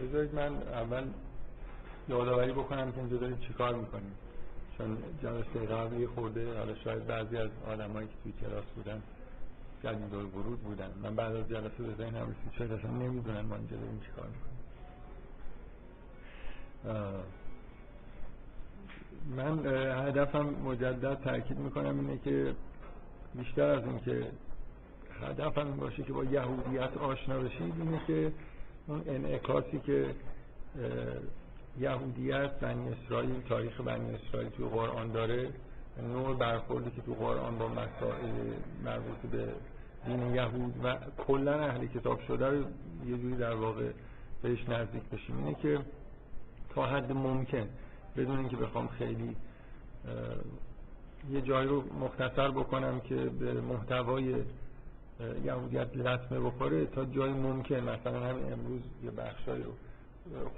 بذارید من اول یادآوری بکنم که اینجا داریم چیکار می‌کنیم. چون جلسه قبل یه خورده حالا شاید بعضی از آدمایی که توی کلاس بودن جدید ورود بودن. من بعد از جلسه به ذهنم رسید شاید اصلا نمی‌دونن ما اینجا داریم چیکار می‌کنیم. من هدفم مجدد تاکید می‌کنم اینه که بیشتر از این هدفم این باشه که با یهودیت آشنا بشید اینه که اون انعکاسی که یهودیت بنی اسرائیل تاریخ بنی اسرائیل تو قرآن داره نوع برخوردی که تو قرآن با مسائل مربوط به دین یهود و کلا اهل کتاب شده رو یه جوری در واقع بهش نزدیک بشیم. اینه که تا حد ممکن بدون اینکه بخوام خیلی یه جایی رو مختصر بکنم که به محتوای یهودیت لطمه بخوره تا جای ممکن. مثلا همین امروز یه بخشایی رو.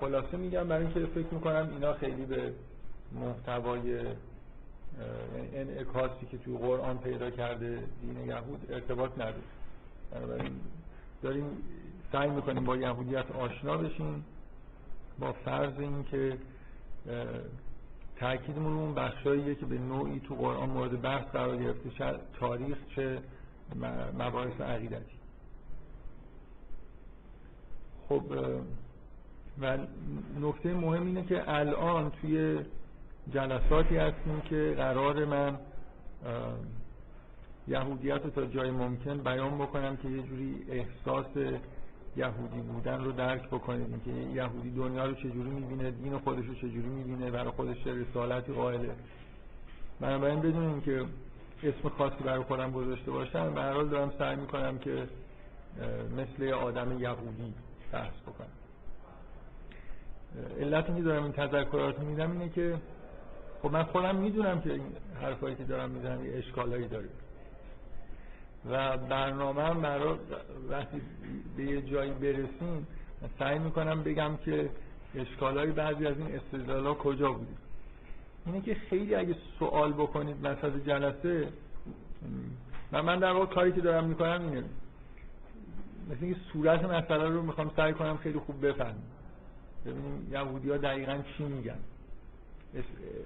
خلاصه میگم برای اینکه فکر می‌کنم اینا خیلی به محتوای یعنی انعکاسی که توی قرآن پیدا کرده دین یهود ارتباط نداره. بنابراین داریم سعی می‌کنیم با یهودیت آشنا بشیم با فرض این که تاکیدمون اون بخشاییه که به نوعی تو قرآن مورد بحث قرار گرفته تاریخ چه مباحث عقیدتی خب و نکته مهم اینه که الان توی جلساتی هستیم که قرار من یهودیت تا جای ممکن بیان بکنم که یه جوری احساس یهودی بودن رو درک بکنید که یهودی دنیا رو چجوری می‌بینه دین خودش رو چجوری می‌بینه برای خودش رسالتی قائله. بنابراین بدونیم که اسم خاصی برای خودم گذاشته باشم به هر حال دارم سعی می‌کنم که مثل آدم یهودی بحث بکنم. علت اینکه دارم این تذکرات میدم اینه که خب من خودم می‌دونم که این حرفایی که دارم می‌زنم یه اشکالایی داره. و برنامه هم برای وقتی به یه جایی برسیم سعی می‌کنم بگم که اشکالایی بعضی از این استدلال کجا بودیم اینه که خیلی اگه سوال بکنید وسط جلسه من من در واقع کاری که دارم می‌کنم اینه. مثل اینکه صورت مسئله رو می‌خوام سعی کنم خیلی خوب بفهمم. ببینیم یهودی ها دقیقا چی میگن.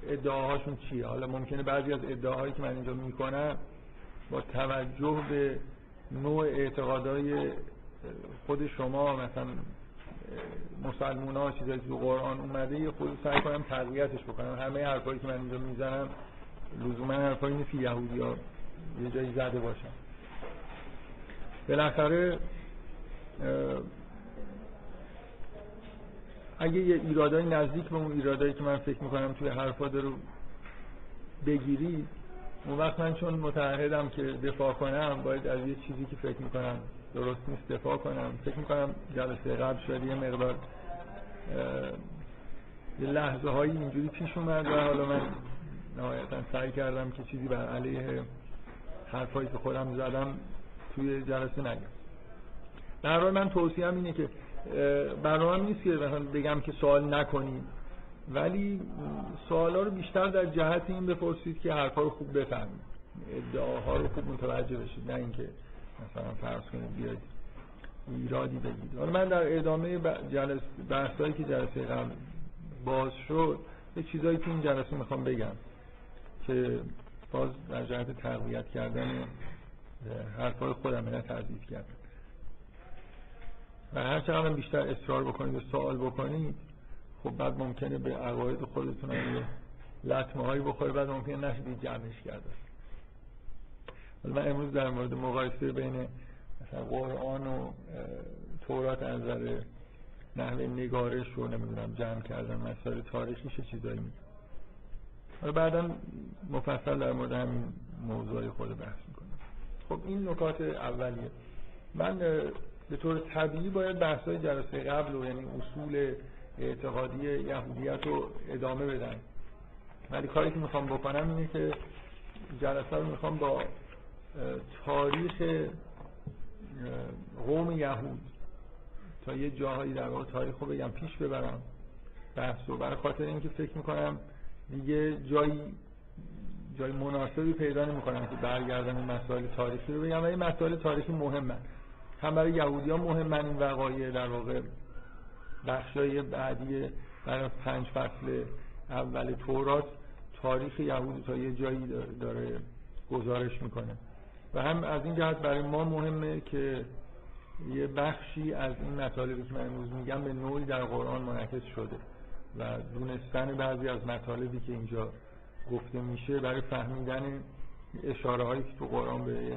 ادعاهاشون چیه؟ حالا ممکنه بعضی از ادعاهایی که من اینجا می‌کنم با توجه به نوع اعتقادهای خود شما مثلا مسلمان ها چیزایی تو قرآن اومده یه خود سعی کنم تقویتش بکنم. همه حرفایی که من اینجا می‌زنم لزوما حرفایی نیست که یهودی ها یه جایی زده باشن. بالاخره اگه یه ایرادای نزدیک به اون ایرادایی که من فکر می‌کنم توی حرفا رو بگیری اون وقت من چون متعهدم که دفاع کنم باید از یه چیزی که فکر می‌کنم درست نیست دفاع کنم. فکر می‌کنم جلسه قبل شاید یه مقدار یه لحظه هایی اینجوری پیش اومد و حالا من نهایتا سعی کردم که چیزی بر علیه حرفایی که خودم زدم توی جلسه نگم. در من توصیه اینه که برنامه نیست که بگم که سوال نکنید ولی سوالا رو بیشتر در جهت این بپرسید که حرفا رو خوب بفهمید. ادعاها رو خوب متوجه بشید. نه اینکه مثلا فرض کنید بیاید. ایرادی بگید حالا من در ادامه جلسه بحثایی که جلسه قبل باز شد یه چیزایی که این جلسه می‌خوام بگم که باز در جهت تقویت کردن حرفای خودم نه تضعیف کردن و هر چقدر بیشتر اصرار بکنید و سوال بکنید خب بعد ممکنه به عقاید خودتون لطمه هایی بخوره بعد ممکنه نشدید جمعش کرده. من امروز در مورد مقایسه بین مثلا قرآن و تورات از نظر نحوه نگارش رو نمی‌دونم جمع کردن مسائل تاریخی چه چیزایی میگم حالا بعدا مفصل در مورد همین موضوع خود بحث می‌کنم. خب این نکات اولیه. من به طور طبیعی باید بحثای جلسه قبل و یعنی اصول اعتقادی یهودیت رو ادامه بدم. ولی کاری که می‌خوام بکنم اینه که جلسه رو می‌خوام با تاریخ قوم یهود. تا یه جاهایی در واقع تاریخ رو بگم پیش ببرم بحث رو. برای خاطر اینکه فکر می‌کنم دیگه جایی جای مناسبی پیدا نمی‌کنم که برگردم این مسائل تاریخی رو بگم. و این مسائل تاریخی مهمن هم برای یهودی ها مهمن این وقایع در واقع. بخشای بعدی برای پنج فصل اول تورات تاریخ یهود تا یه جایی داره گزارش می‌کنه. و هم از این جهت برای ما مهمه که یه بخشی از این مطالبی که من امروز میگم به نوعی در قرآن منعکس شده و دونستن بعضی از مطالبی که اینجا گفته میشه برای فهمیدن اشاره هایی که تو قرآن به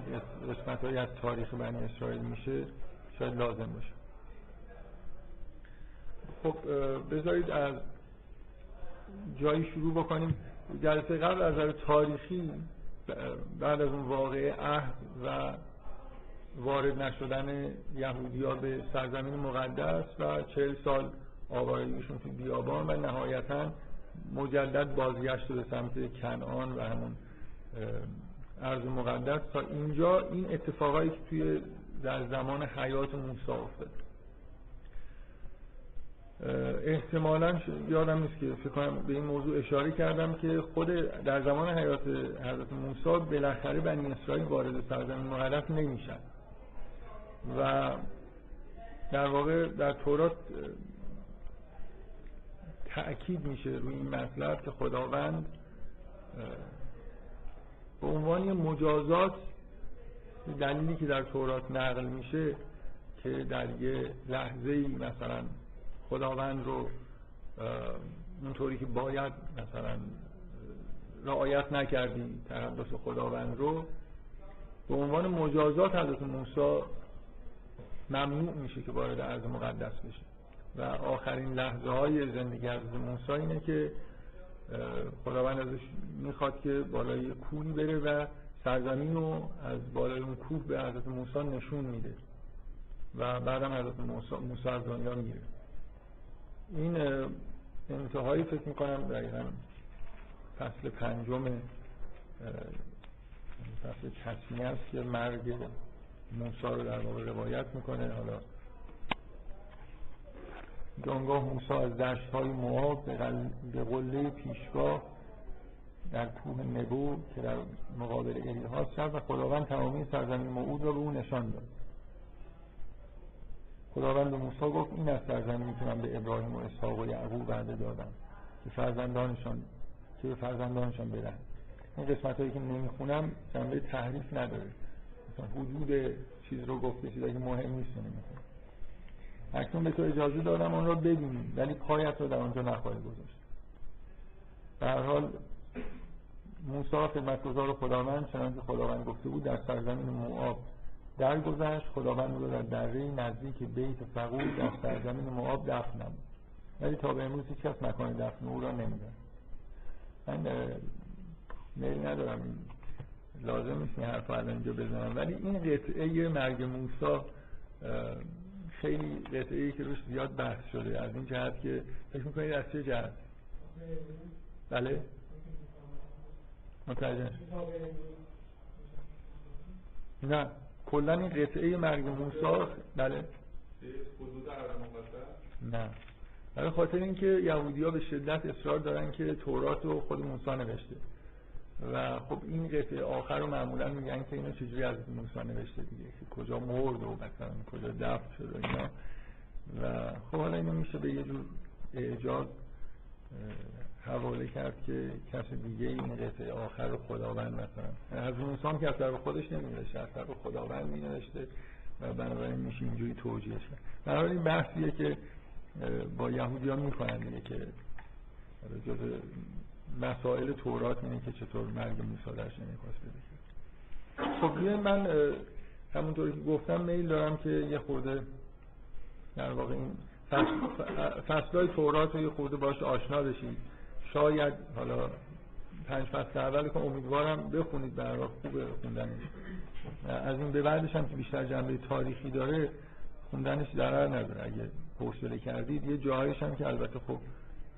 قسمت از تاریخ بنی اسرائیل میشه شاید لازم باشه. خب بذارید از جایی شروع بکنیم. جلسه قبل از نظر تاریخی بعد از اون واقعه عهد و وارد نشدن یهودیا به سرزمین مقدس و چهل سال آوارگیشون تو بیابان و نهایتا مجدد بازگشت به سمت کنعان و همون ارض مقدس. تا اینجا این اتفاقایی که توی در زمان حیات موسی افتاد. احتمالا یادم نیست که فکر کنم به این موضوع اشاره کردم که خود در زمان حیات حضرت موسی بالاخره بنی اسرائیل وارد سرزمین مقدس نمیشن. و در واقع در تورات تأکید میشه روی این مطلب که خداوند به عنوان مجازات دلیلی که در تورات نقل میشه که در یه لحظه ای مثلا خداوند رو اونطوری که باید مثلا رعایت نکردی تقدس خداوند رو به عنوان مجازات حضرت موسی ممنوع میشه که وارد عرض مقدس بشه. و آخرین لحظه های زندگی حضرت موسی اینه که خداوند ازش می‌خواد که بالای کوهی بره و سرزمین رو از بالای اون کوه به حضرت موسی نشون میده. و بعدم حضرت موسی, موسی از دنیا میره این انتهایی فکر می‌کنم دقیقا فصل پنجم فصل کسمی است که مرگ موسی رو در واقع روایت می‌کنه. حالا دانگاه موسی از دشت های مواب به قله پیشگاه در کوه نبو که در مقابل الیهاس شد و خداوند تمامی سرزمین موعود را به او نشان داد. خداوند به موسی گفت این از که من به ابراهیم و اسحاق و یعقوب وعده دادم که فرزندانشان که به فرزندانشان برن. این قسمت هایی که نمی‌خونم جنبه تحریف نداره. مثلا حدود چیز رو گفته چیزایی که مهم نیست نمی‌خونم. اکنون به تو اجازه دادم آن را ببینیم ولی پایت رو در آنجا نخواهی گذاشت. هر حال موسی خدمتگزار خداوند چنانکه خداوند گفته بود در سرزمین موآب درگذشت خداوند رو در دره نزدیک بیت فقود در سرزمین موآب دفن نمود. ولی تا به امروز هیچ کس مکان دفن او را نمیدن من میل ندارم. لازم نیست این حرف الان اینجا بزنم. ولی این قطعه مرگ موسی خیلی قطعه که روش زیاد بحث شده. از این جهت که فکر می‌کنید از چه جهت؟ بله. متوجه. نه. کلا این قطعه مرگ موسی بله. نه. برای خاطر اینکه یهودی ها به شدت اصرار دارن که تورات رو خود موسی نوشته. و خب این قطعه آخر رو معمولا میگن که اینو چجوری از موسی نوشته دیگه که کجا مرد و مثلا کجا دفن شد و اینا. و خب حالا اینو میشه به یه جور اعجاز حواله کرد که کسی دیگه این قطعه آخر رو خداوند مثلا از موسی که اثر به خودش نمی‌نوشته اثر به خداوند مینوشته و بنابراین میشه اینجوری توجیه شد. بنابراین بحثیه که با یهودی ها می‌کنن دیگه که جز مسائل تورات اینه که چطور مرگ موسی درش بده خب من همونطوری که گفتم میل دارم که یه خورده در واقع این فصلهای تورات رو یه خورده باش آشنا بشید شاید حالا پنج فصل اول که امیدوارم بخونید برای خوب خوندنش از این به بعدش هم که بیشتر جنبه تاریخی داره خوندنش ضرر نداره. اگه حوصله کردید یه جاهایش هم که البته خب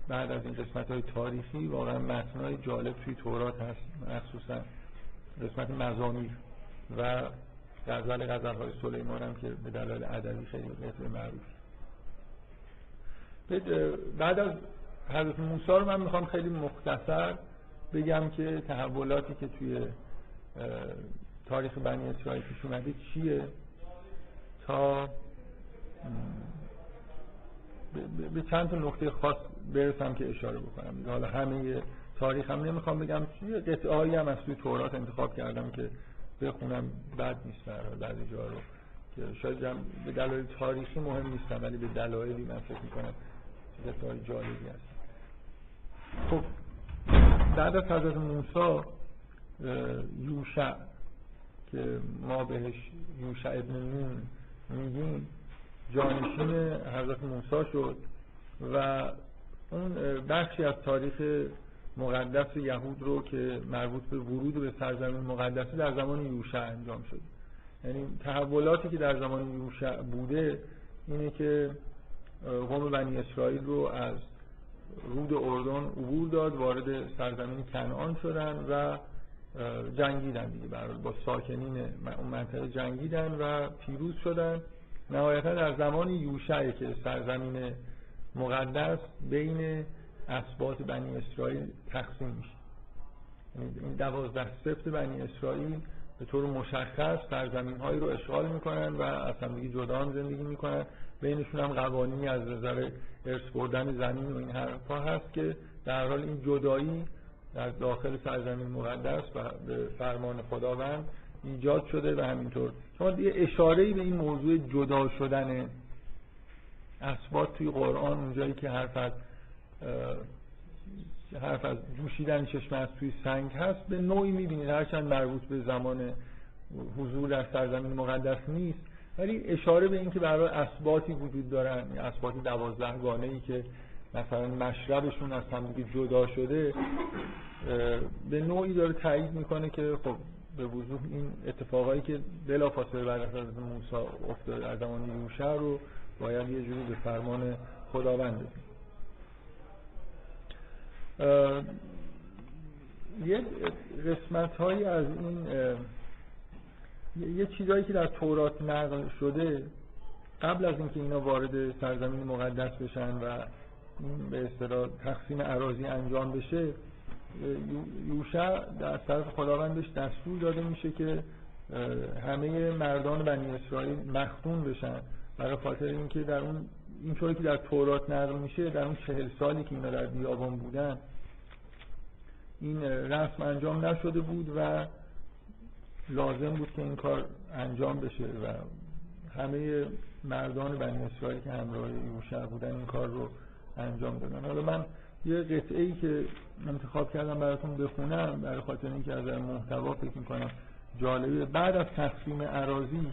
بعد از این قسمت های تاریخی واقعا متنای جالب توی تورات هست. مخصوصا قسمت مزامیر و غزل غزل های سلیمان هم که به دلال ادبی خیلی قطعه معروف. بعد از حضرت موسی رو من می‌خوام خیلی مختصر بگم که تحولاتی که توی تاریخ بنی اسرائیل پیش اومده چیه؟ تا به چند تا نقطه خاص برسم که اشاره بکنم. حالا همه تاریخ هم نمی‌خوام بگم چیه قطعه هم از توی تورات انتخاب کردم که بخونم بد نیست بعضی جا رو که شاید به دلایل تاریخی مهم نیستم ولی به دلایلی من فکر می‌کنم قطعه جالبی هست. خب بعد از حضرت موسی یوشع که ما بهش یوشع ابن نون میگیم جانشین حضرت موسی شد و اون بخشی از تاریخ مقدس یهود رو که مربوط به ورود به سرزمین مقدسی در زمان یوشع انجام شد. یعنی تحولاتی که در زمان یوشع بوده اینه که قوم بنی اسرائیل رو از رود اردن عبور داد وارد سرزمین کنعان شدن و جنگیدن دیگه. برای با ساکنین اون منطقه جنگیدن و پیروز شدن. نهایتا در زمان یوشع که سرزمین مقدس بین اسبات بنی اسرائیل تقسیم میشه. یعنی این دوازده سفت بنی اسرائیل به طور مشخص سرزمین هایی رو اشغال می‌کنن و از جدا زندگی می‌کنن. بینشون هم قوانینی از نظر ارث بردن زمین و این حرفا هست که در حال این جدایی در داخل سرزمین مقدس و به فرمان خداوند ایجاد شده و همینطور. شما یه اشاره به این موضوع جدا شدن اسبات توی قرآن اونجایی که حرف از حرف از جوشیدن چشم از توی سنگ هست به نوعی می‌بینید. هرچند مربوط به زمان حضور در سرزمین مقدس نیست. ولی اشاره به اینکه برای اسباتی وجود دارن اسباتی دوازده گانه ای که مثلا مشربشون از همدیگه جدا شده به نوعی داره تایید می‌کنه که خب به وضوح این اتفاقایی که بلافاصله بعد از موسی افتاد در زمان یوشع رو باید یه جوری به فرمان خداوند بدیم. یه قسمت هایی از این یه چیزهایی که در تورات نقل شده قبل از اینکه اینا وارد سرزمین مقدس بشن و این به اصطلاح تقسیم عراضی انجام بشه یوشع در طرف خداوندش دستور داده میشه که همه مردان بنی اسرائیل مختون بشن. برای خاطر اینکه در اون اینطوری که در تورات نقل میشه در اون چهل سالی که اینا در بیابان بودن این رسم انجام نشده بود و لازم بود که این کار انجام بشه و همه مردان بنی اسرائیل که همراه یوشع بودن این کار رو انجام دادن. حالا من یه قطعه ای که انتخاب کردم براتون بخونم برای خاطر اینکه از محتوا فکر می‌کنم جالبه. بعد از تقسیم عراضی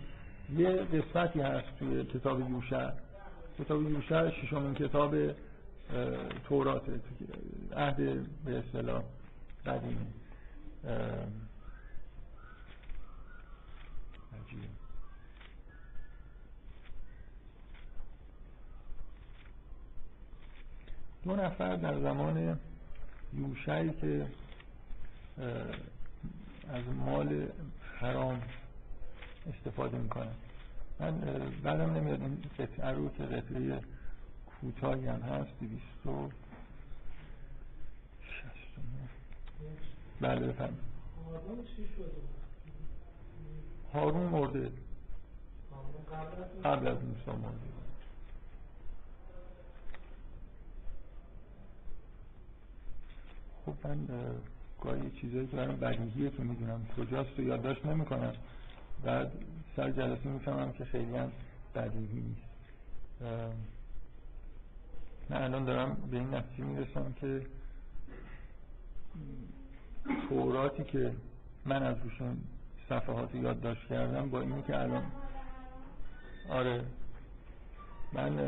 یه قسمتی هست توی کتاب یوشع. کتاب یوشع ششمین کتاب تورات عهد به اصطلاح قدیمی. دو نفر در زمان یوشعی که از مال حرام استفاده می‌کنن. من بعدم نمیاد این قطعه رو که قطعه کوتاهی هم هست دویست و بله بفهم هارون مرده. قبل از موسی مرده. خب من گاهی چیزایی که برام بدیهیه که می‌دونم کجاست و یادداشت نمی‌کنم. بعد سر جلسه می‌فهمم که خیلی هم بدیهی نیست. من الان دارم به این نتیجه می‌رسم که توراتی که من از روشون صفحات یادداشت کردم با اینی که الان آره. من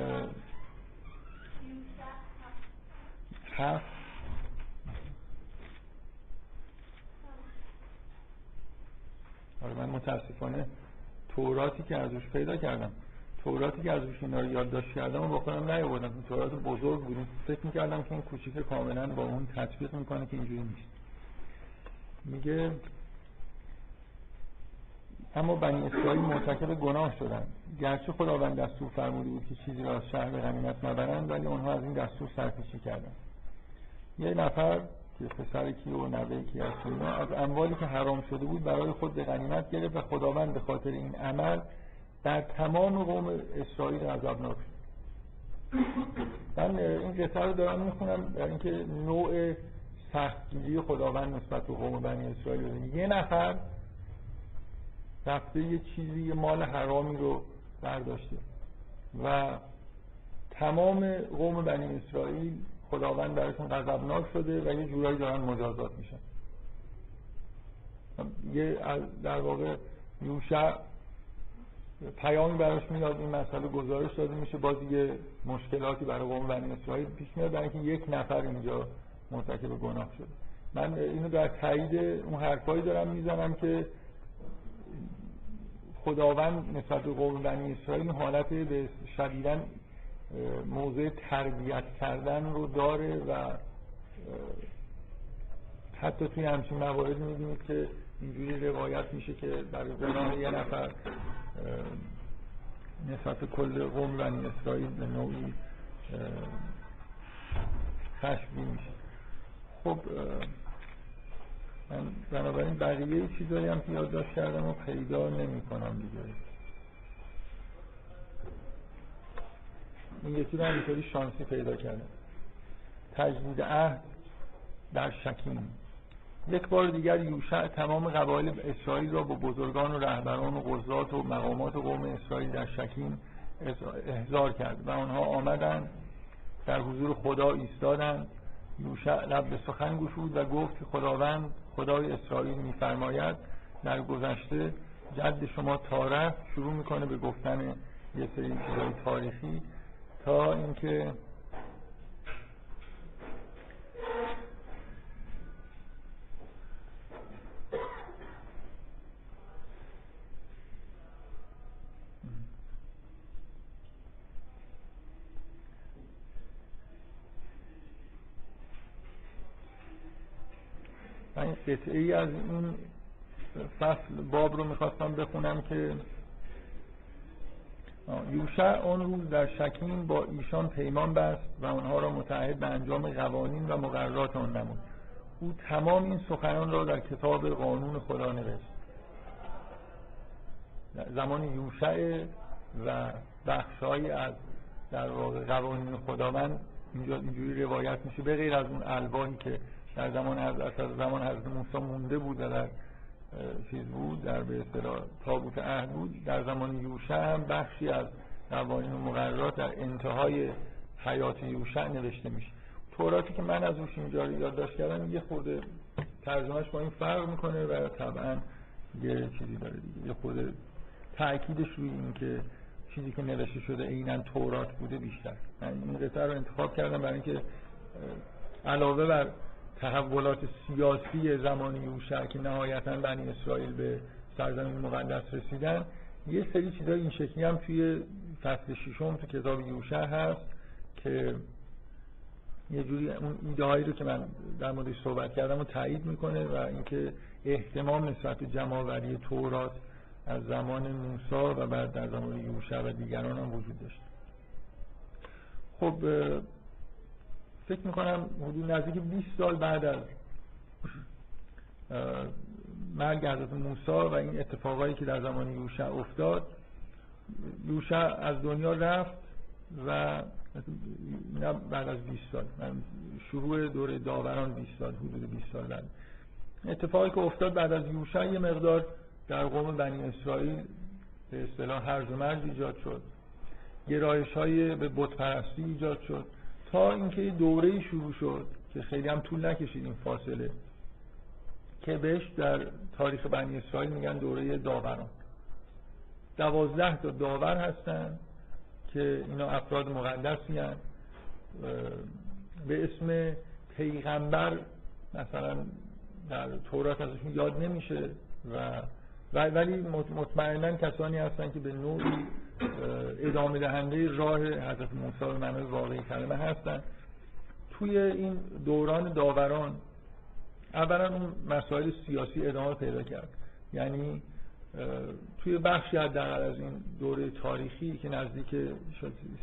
هفت آره من متاسفانه توراتی که از روش پیدا کردم توراتی که از روش اینا رو یادداشت کردم و با خودم نیاوردم. این تورات بزرگ بود. فکر می‌کردم که این کوچیک کاملا با اون تطبیق می‌کنه که اینجوری نیست. میگه اما بنی اسرائیل مرتکب گناه شدند. گرچه خداوند دستور فرموده بود که چیزی را از شهر غنیمت نبرند ولی آنها از این دستور سرپیچی کردند. یه نفر که پسر کی و نوه کی از از اموالی که حرام شده بود برای خود به غنیمت گرفت و خداوند به خاطر این عمل در تمام قوم اسرائیل عذابناک شد. من این قصه رو دارم می‌خونم در اینکه نوع سختگیری خداوند نسبت به قوم بنی اسرائیل یه نفر رفته یه چیزی یه مال حرامی رو برداشته و تمام قوم بنی اسرائیل خداوند براشون غضبناک شده و یه جورایی دارن مجازات میشن. یه در واقع یوشع پیامی براش میاد این مسئله گزارش داده میشه باز یه مشکلاتی برای قوم بنی اسرائیل پیش میاد برای اینکه یک نفر اینجا مرتکب گناه شده من اینو در تایید اون حرفایی دارم می‌زنم که خداوند نسبت به قوم بنی اسرائیل حالت شدیدن موضع تربیت کردن رو داره و حتی توی همچین موارد می‌دونید که اینجوری روایت میشه که برای زمان یه نفر نسبت کل قوم بنی اسرائیل به نوعی خشمی میشه. خب من بنابراین بقیه چیزایی هم که یادداشت کردم و پیدا نمی کنم دیگه. این یکی رو همینطوری شانسی پیدا کردم تجدید عهد در شکیم. یک بار دیگر یوشع تمام قبایل اسرائیل را با بزرگان و رهبران و قضات و مقامات قوم اسرائیل در شکیم احضار کرد و آنها آمدند در حضور خدا ایستادند یوشع لب به سخن گشود و گفت که خداوند خدای اسرائیل میفرماید در گذشته جد شما تاره شروع می‌کنه به گفتن یه سری چیزای تاریخی. تا اینکه من قطعه ای از این فصل باب رو می‌خواستم بخونم که یوشع آن روز در شکیم با ایشان پیمان بست و آنها را متعهد به انجام قوانین و مقررات آن نمود. او تمام این سخنان را در کتاب قانون خدا نوشت. زمان یوشع و بخشهایی از در واقع قوانین خداوند اینجا اینجوری روایت میشه. به غیر از اون الواحی که در زمان از زمان حضرت موسی مونده بود و در چیز بود در به اصطلاح تابوت عهد بود. در زمان یوشع هم بخشی از قوانین و مقررات در انتهای حیات یوشع نوشته میشه. توراتی که من از روش اینجا یادداشت کردم یه خورده ترجمهش با این فرق می‌کنه و طبعا یه چیزی داره دیگه. یه خورده تاکیدش روی این که چیزی که نوشته شده عینا تورات بوده بیشتر. من این قطعه رو انتخاب کردم برای اینکه علاوه بر تحولات سیاسی زمان یوشع که نهایتا بنی اسرائیل به سرزمین مقدس رسیدن. یه سری چیزای این شکلی هم توی فصل ششم تو کتاب یوشع هست که یه جوری اون ایده هایی رو که من در موردش صحبت کردم رو تایید می‌کنه و اینکه احتمام نسبت به تورات از زمان موسی و بعد در زمان یوشع و دیگران هم وجود داشت. خب فکر می‌کنم حدود نزدیک 20 سال بعد از مرگ حضرت موسی و این اتفاقایی که در زمان یوشع افتاد یوشع از دنیا رفت و نه بعد از 20 سال شروع دوره داوران 20 سال حدود 20 سال بعد. اتفاقی که افتاد بعد از یوشع یه مقدار در قوم بنی اسرائیل به اصطلاح هرز و مرز ایجاد شد. گرایش های به بت پرستی ایجاد شد. تا اینکه دوره شروع شد که خیلی هم طول نکشید این فاصله که بهش در تاریخ بنی اسرائیل میگن دوره داوران. دوازده تا داور هستن که اینا افراد مقدسی هستن به اسم پیغمبر مثلا در تورات ازشون یاد نمیشه و ولی مطمئنا کسانی هستن که به نوعی ادامه دهنده راه حضرت موسی به معنای واقعی کلمه هستن. توی این دوران داوران اولا اون مسائل سیاسی ادامه پیدا کرد. یعنی توی بخشی حداقل از این دوره تاریخی که نزدیک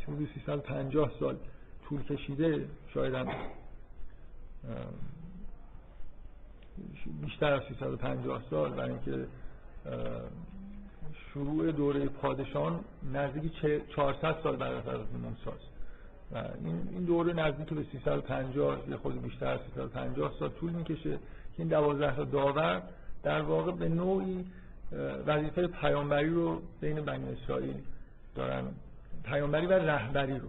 حدود 350 سال طول کشیده شاید هم بیشتر از 350 سال برای اینکه شروع دوره پادشاهان نزدیک 400 سال بعد از حضرت موسی و این دوره نزدیک به 350 یه خود بیشتر از 350 سال طول می‌کشه که این 12 تا داور در واقع به نوعی وظیفه پیامبری رو بین بنی اسرائیل دارن. پیامبری و رهبری رو.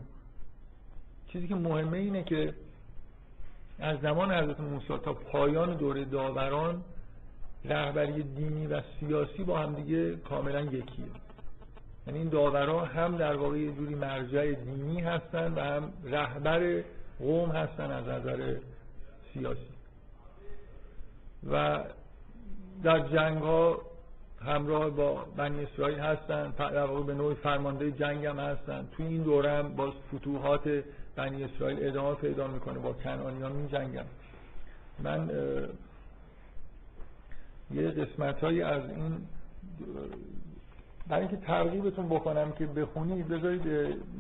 چیزی که مهمه اینه که از زمان حضرت موسی تا پایان دوره داوران رهبری دینی و سیاسی با هم دیگه کاملا یکیه. یعنی این داورا هم در واقع یه جوری مرجع دینی هستن و هم رهبر قوم هستن از نظر سیاسی. و در جنگ ها همراه با بنی اسرائیل هستن در واقع به نوع فرمانده جنگ هم هستن. توی این دوره هم با فتوحات بنی اسرائیل ادامه پیدا می‌کنه با کنانیان می جنگم من یه قسمت هایی از این برای اینکه ترغیبتون بکنم که بخونید بذارید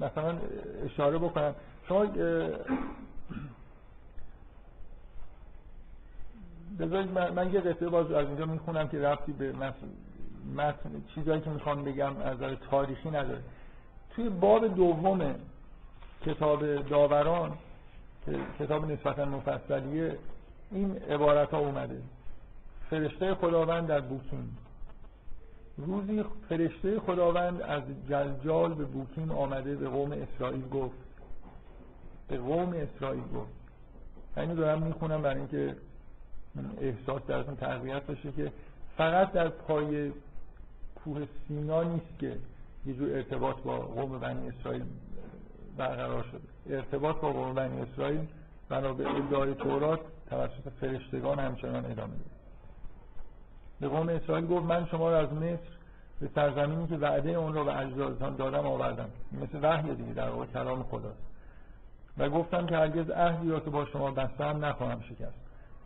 مثلا اشاره بکنم. شما بذارید من, یه قطعه باز از اینجا می‌خونم که رفتی به متن چیزایی که می‌خوام بگم از نظر تاریخی نداره. توی باب دوم کتاب داوران کتاب نسبتا مفصلیه این عبارت ها اومده. فرشته خداوند در بوکین روزی فرشته خداوند از جلجال به بوکین آمده به قوم اسرائیل گفت. به قوم اسرائیل گفت. اینو دارم می‌خونم برای اینکه احساس درتون تقویت بشه که فقط در پای کوه سینا نیست که یه جور ارتباط با قوم بنی اسرائیل برقرار شده. ارتباط با قوم بنی اسرائیل بنا به ادعای تورات توسط فرشتگان همچنان ادامه داره. به قوم اسرائیل گفت من شما را از مصر به سرزمینی که وعده اون را به اجدادتان دادم آوردم. مثل وحی دیگه در واقع کلام خداست. و گفتم که هرگز عهدی را که با شما بستم نخواهم شکست.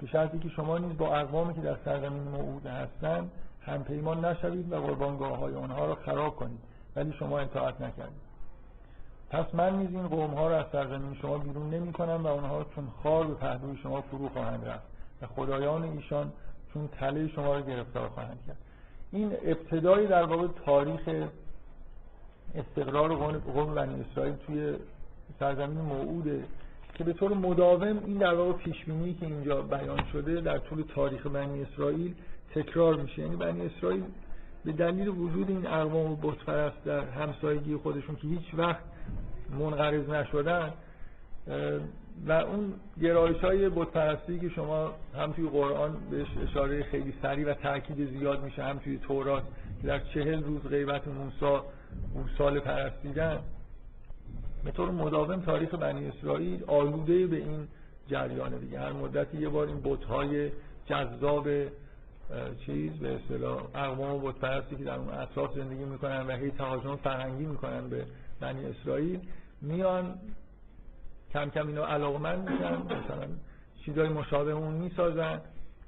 به شرطی که شما نیز با اقوامی که در سرزمین موعود هستند هم پیمان نشوید و قربانگاه های آنها را خراب کنید. ولی شما اطاعت نکردید. پس من نیز این قوم ها را از سرزمین شما بیرون نمی کنم و آنها چون خار به پهلوی شما فرو خواهند رفت. و خدایان ایشان چون تله شما رو گرفتار خواهند کرد. این ابتدایی در واقع تاریخ استقرار قوم بنی اسرائیل توی سرزمین موعوده که به طور مداوم این در واقع پیشبینی که اینجا بیان شده در طول تاریخ بنی اسرائیل تکرار میشه. یعنی بنی اسرائیل به دلیل وجود این اقوام و بتپرست در همسایگی خودشون که هیچ وقت منقرض نشدن و اون گرایش های بتپرستی که شما هم توی قرآن بهش اشاره خیلی سریع و تاکید زیاد میشه هم توی تورات که در چهل روز غیبت موسی سال پرستیدن به طور مداوم تاریخ بنی اسرائیل آلوده به این جریانه دیگه. هر مدتی یه بار این بتهای جذاب چیز به اصطلاح اقوام و بتپرستی که در اون اطراف زندگی می‌کنن و هی تهاجم فرهنگی می‌کنن به بنی اسرائیل میان کم کم اینا علاقمند میشن مثلا چیزای مشابه اون می‌سازن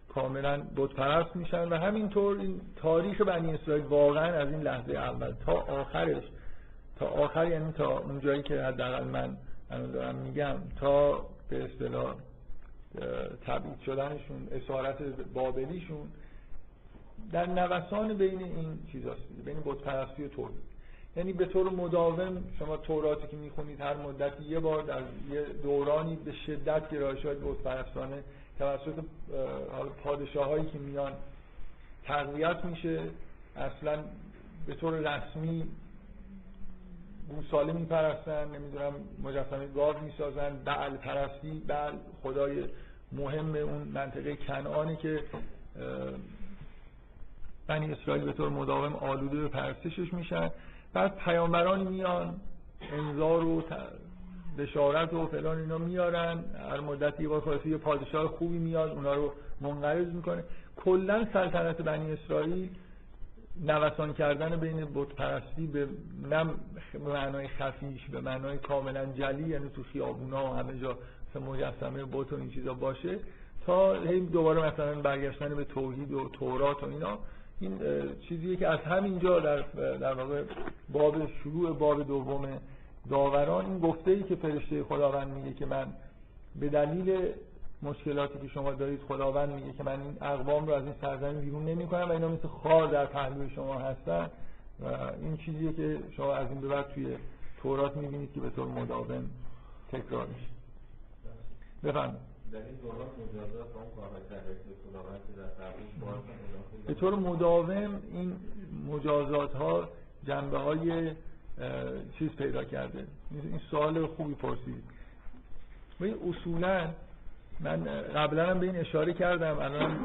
کاملا بت پرست میشن و همینطور این تاریخ بنی اسرائیل واقعا از این لحظه اول تا آخرش تا آخر یعنی تا اون جایی که حداقل من الان دارم میگم تا به اصطلاح تبعید شدنشون اسارت بابلیشون در نوسان بین این چیزاست بین بت پرستی و توحید یعنی به طور مداوم شما توراتی که می‌خونید هر مدتی یه بار در یه دورانی به شدت گرایش های بت پرستانه توسط پادشاه هایی که میان تقویت میشه. اصلا به طور رسمی گوساله میپرستن نمی‌دونم مجسمه گاو می‌سازن بعل پرستی بعل خدای مهم اون منطقه کنعانی که بنی اسرائیل به طور مداوم آلوده به پرستشش میشن. بعد پیامبرانی میان انذار و بشارت و فلان اینا میارن هر مدتی بار یه پادشاه خوبی میاد اونا رو منقرض می‌کنه. کلا سلطنت بنی اسرائیل نوسان کردن بین بت پرستی به نه معنای خفیش به معنای کاملا جلی یعنی تو خیابونا و همه جا مجسمه بت و این چیزا باشه تا دوباره مثلا برگشتن به توحید و تورات و اینا. این چیزیه که از همینجا در در واقع باب شروع باب دوم داوران این گفته ای که فرشته خداوند میگه که من به دلیل مشکلاتی که شما دارید خداوند میگه که من این اقوام رو از این سرزمین بیرون نمی‌کنم و اینا مثل خار در پهلوی شما هستن و این چیزیه که شما از این به بعد توی تورات می‌بینید که به طور مداوم تکرار میشه. بفرمایید. به طور مداوم این مجازات ها جنبه های چیز پیدا کرده. این سوال خوبی پرسید. این اصولا من قبلا هم به این اشاره کردم. الان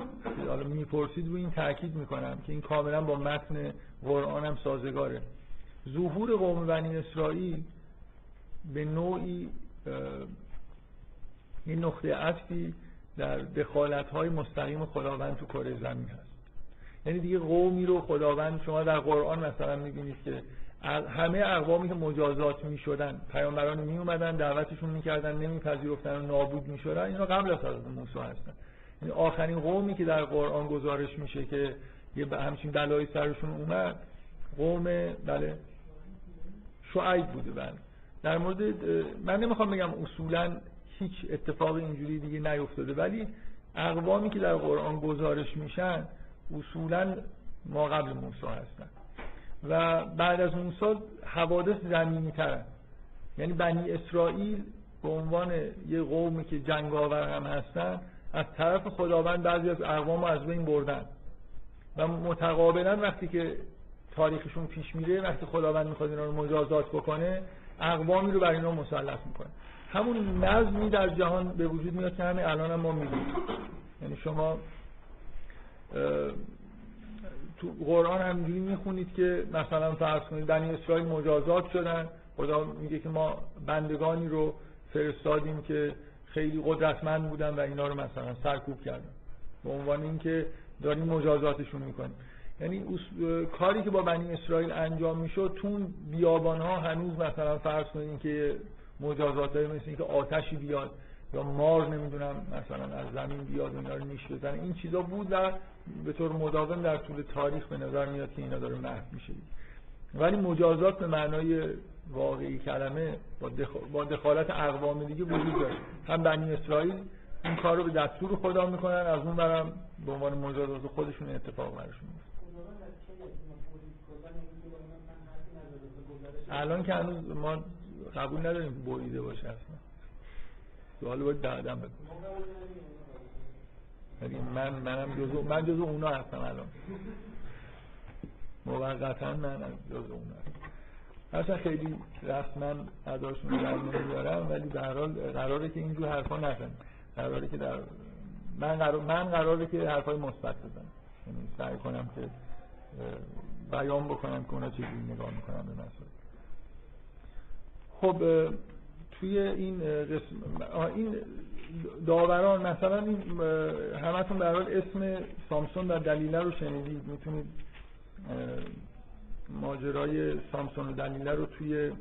حالا می‌پرسید و این تاکید می‌کنم که این کاملا با متن قرآن هم سازگاره. ظهور قوم بنی اسرائیل به نوعی این نقطه عطفی در دخالت های مستقیم خداوند تو کره زمین هست. یعنی دیگه قومی رو خداوند شما در قرآن مثلا می‌بینید که همه اقوامی که مجازات می‌شدن پیامبران می دعوتشون می‌کردن نمیپذیرفتن و نابود می‌شدن اینا قبل از حضرت موسی هستن. یعنی آخرین قومی که در قرآن گزارش میشه که یه همچین بلایی سرشون اومد قوم بله شعیب بوده بله. در مورد من نمی‌خوام بگم اصولا هیچ اتفاق اینجوری دیگه نیفتاده. ولی اقوامی که در قرآن گزارش میشن اصولا ما قبل موسی هستن. و بعد از موسی حوادث زمینی ترن یعنی بنی اسرائیل به عنوان یه قومی که جنگاور هم هستن از طرف خداوند بعضی از اقوام از بین بردن. و متقابلا وقتی که تاریخشون پیش میره وقتی خداوند می‌خواد اینا رو مجازات بکنه اقوامی رو بر اینا مسلط می‌کنه. همون نظمی در جهان به وجود میاد که همین الان هم ما می‌دونیم یعنی شما تو قرآن همینجوری می‌خونید که مثلا فرض کنید بنی اسرائیل مجازات شدن. خدا میگه که ما بندگانی رو فرستادیم که خیلی قدرتمند بودن و اینا رو مثلا سرکوب کردن. به عنوان اینکه داریم مجازاتشون می‌کنیم. یعنی کاری که با بنی اسرائیل انجام می‌شد تو بیابان ها هنوز مثلا فرض کنید که مجازات های مثل اینکه آتشی بیاد یا مار نمی‌دونم مثلا از زمین بیاد اینا رو نیش بزنه این چیزا بود و به طور مداوم در طول تاریخ به نظر میاد که اینا داره محو میشه. ولی مجازات به معنای واقعی کلمه با, دخالت اقوام دیگه وجود داره. هم بنی اسرائیل این کار رو به دستور خدا می‌کنن از اون برم به عنوان مجازات خودشون اتفاق برشون الان که هنوز ما قبول نداریم بریده باشه اصلا. سوال باید بعدم بکنم ولی من منم جزو من جزو اونا هستم الان. موقتا من جزو اونا هستم. خیلی رسما رو در نمیدارم ولی به هر حال قراره که اینجور حرفا نزنم. قراره که در من قرار من قراره که حرفای مثبت بزنم. یعنی سعی کنم که بیان بکنم که اونا چجوری نگاه می‌کنم به مسئله خب توی این قسم این داوران مثلا این همتون در حال اسم سامسون و دلیله رو شنیدید. می‌تونید ماجرای سامسون و دلیله رو توی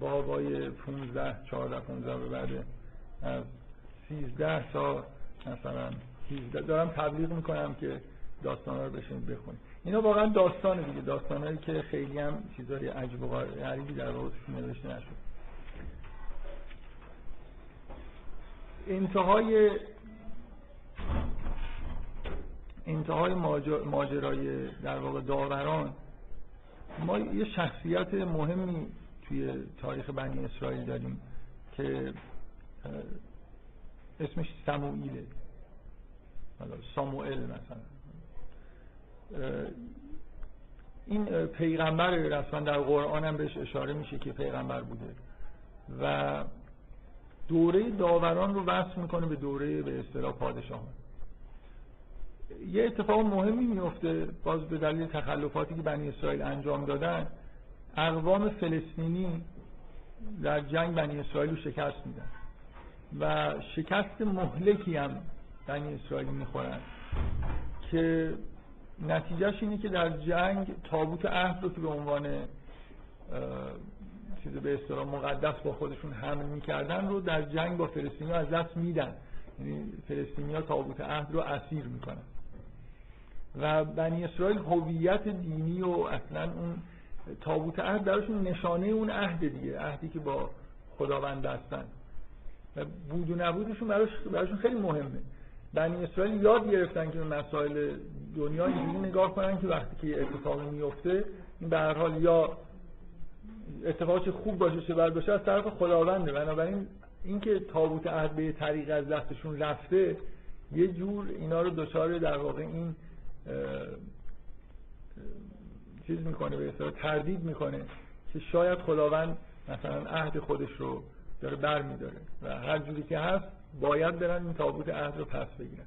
بابای 15 14 15 به بعد از 13 تا مثلا دارم تبلیغ می‌کنم که داستان رو بشین بخونید. اینا واقعا داستانه دیگه. داستانایی که خیلی هم چیزای عجیب و غریبی در واقع نوشته نشد انتهای انتهای ماجرای در واقع داوران ما یه شخصیت مهمی توی تاریخ بنی اسرائیل داریم که اسمش سموئیله. ساموئل مثلا. این پیغمبر رسما در قرآن هم بهش اشاره میشه که پیغمبر بوده. و دوره داوران رو وصل می‌کنه به دوره به اصطلاح پادشاهان. یه اتفاق مهمی میفته باز به دلیل تخلفاتی که بنی اسرائیل انجام دادن. اقوام فلسطینی در جنگ بنی اسرائیل رو شکست میدن. و شکست مهلکی هم بنی اسرائیل می‌خورن که نتیجهش اینه که در جنگ تابوت عهد رو که به عنوان چیز به اصطلاح مقدس با خودشون حمل می‌کردن رو در جنگ با فلسطینی از دست میدن. یعنی فلسطینی ها تابوت عهد رو اسیر می‌کنن. و بنی اسرائیل هویت دینی و اصلا اون تابوت عهد درشون نشانه اون عهد دیگه عهدی که با خداوند هستن. و بود و نبودشون براشون خیلی مهمه. بنی اسرائیل یاد گرفتن که مسائل دنیا اینجوری نگاه کنن که وقتی که اتفاقی میفته این به هر حال یا اتفاق خوب باشه چه بد باشه از طرف خداونده. بنابراین اینکه تابوت عهد به طریق از دستشون رفته یه جور اینا رو دچار در واقع این چیز می‌کنه به اصطلاح تردید می‌کنه که شاید خداوند مثلا عهد خودش رو داره بر میداره و هر جوری که هست باید برن این تابوت عهد رو پس بگیرن.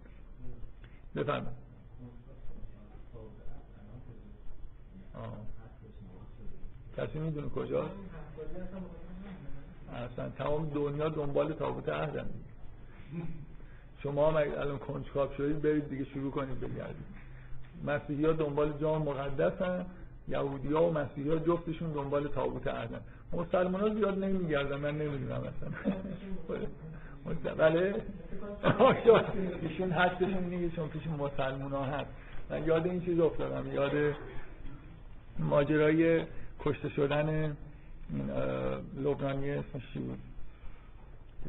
بفرمایید. کسی می‌دونه کجا؟ اصلا تمام دنیا دنبال تابوت عهدن. شما هم الان کنجکاو شدید برید دیگه شروع کنید بگردید. مسیحی ها دنبال جام مقدس هن یهودی ها و مسیحی ها جفتشون دنبال تابوت عهدن. مسلمان ها زیاد نمیگردن من نمی‌دونم اصلا. بله؟ ایشون هستشون نیست چون پیش مسلمان ها هست. من یاد این چیز افتادم یاد ماجرای کشته شدن لبنانی اسمش چی بود؟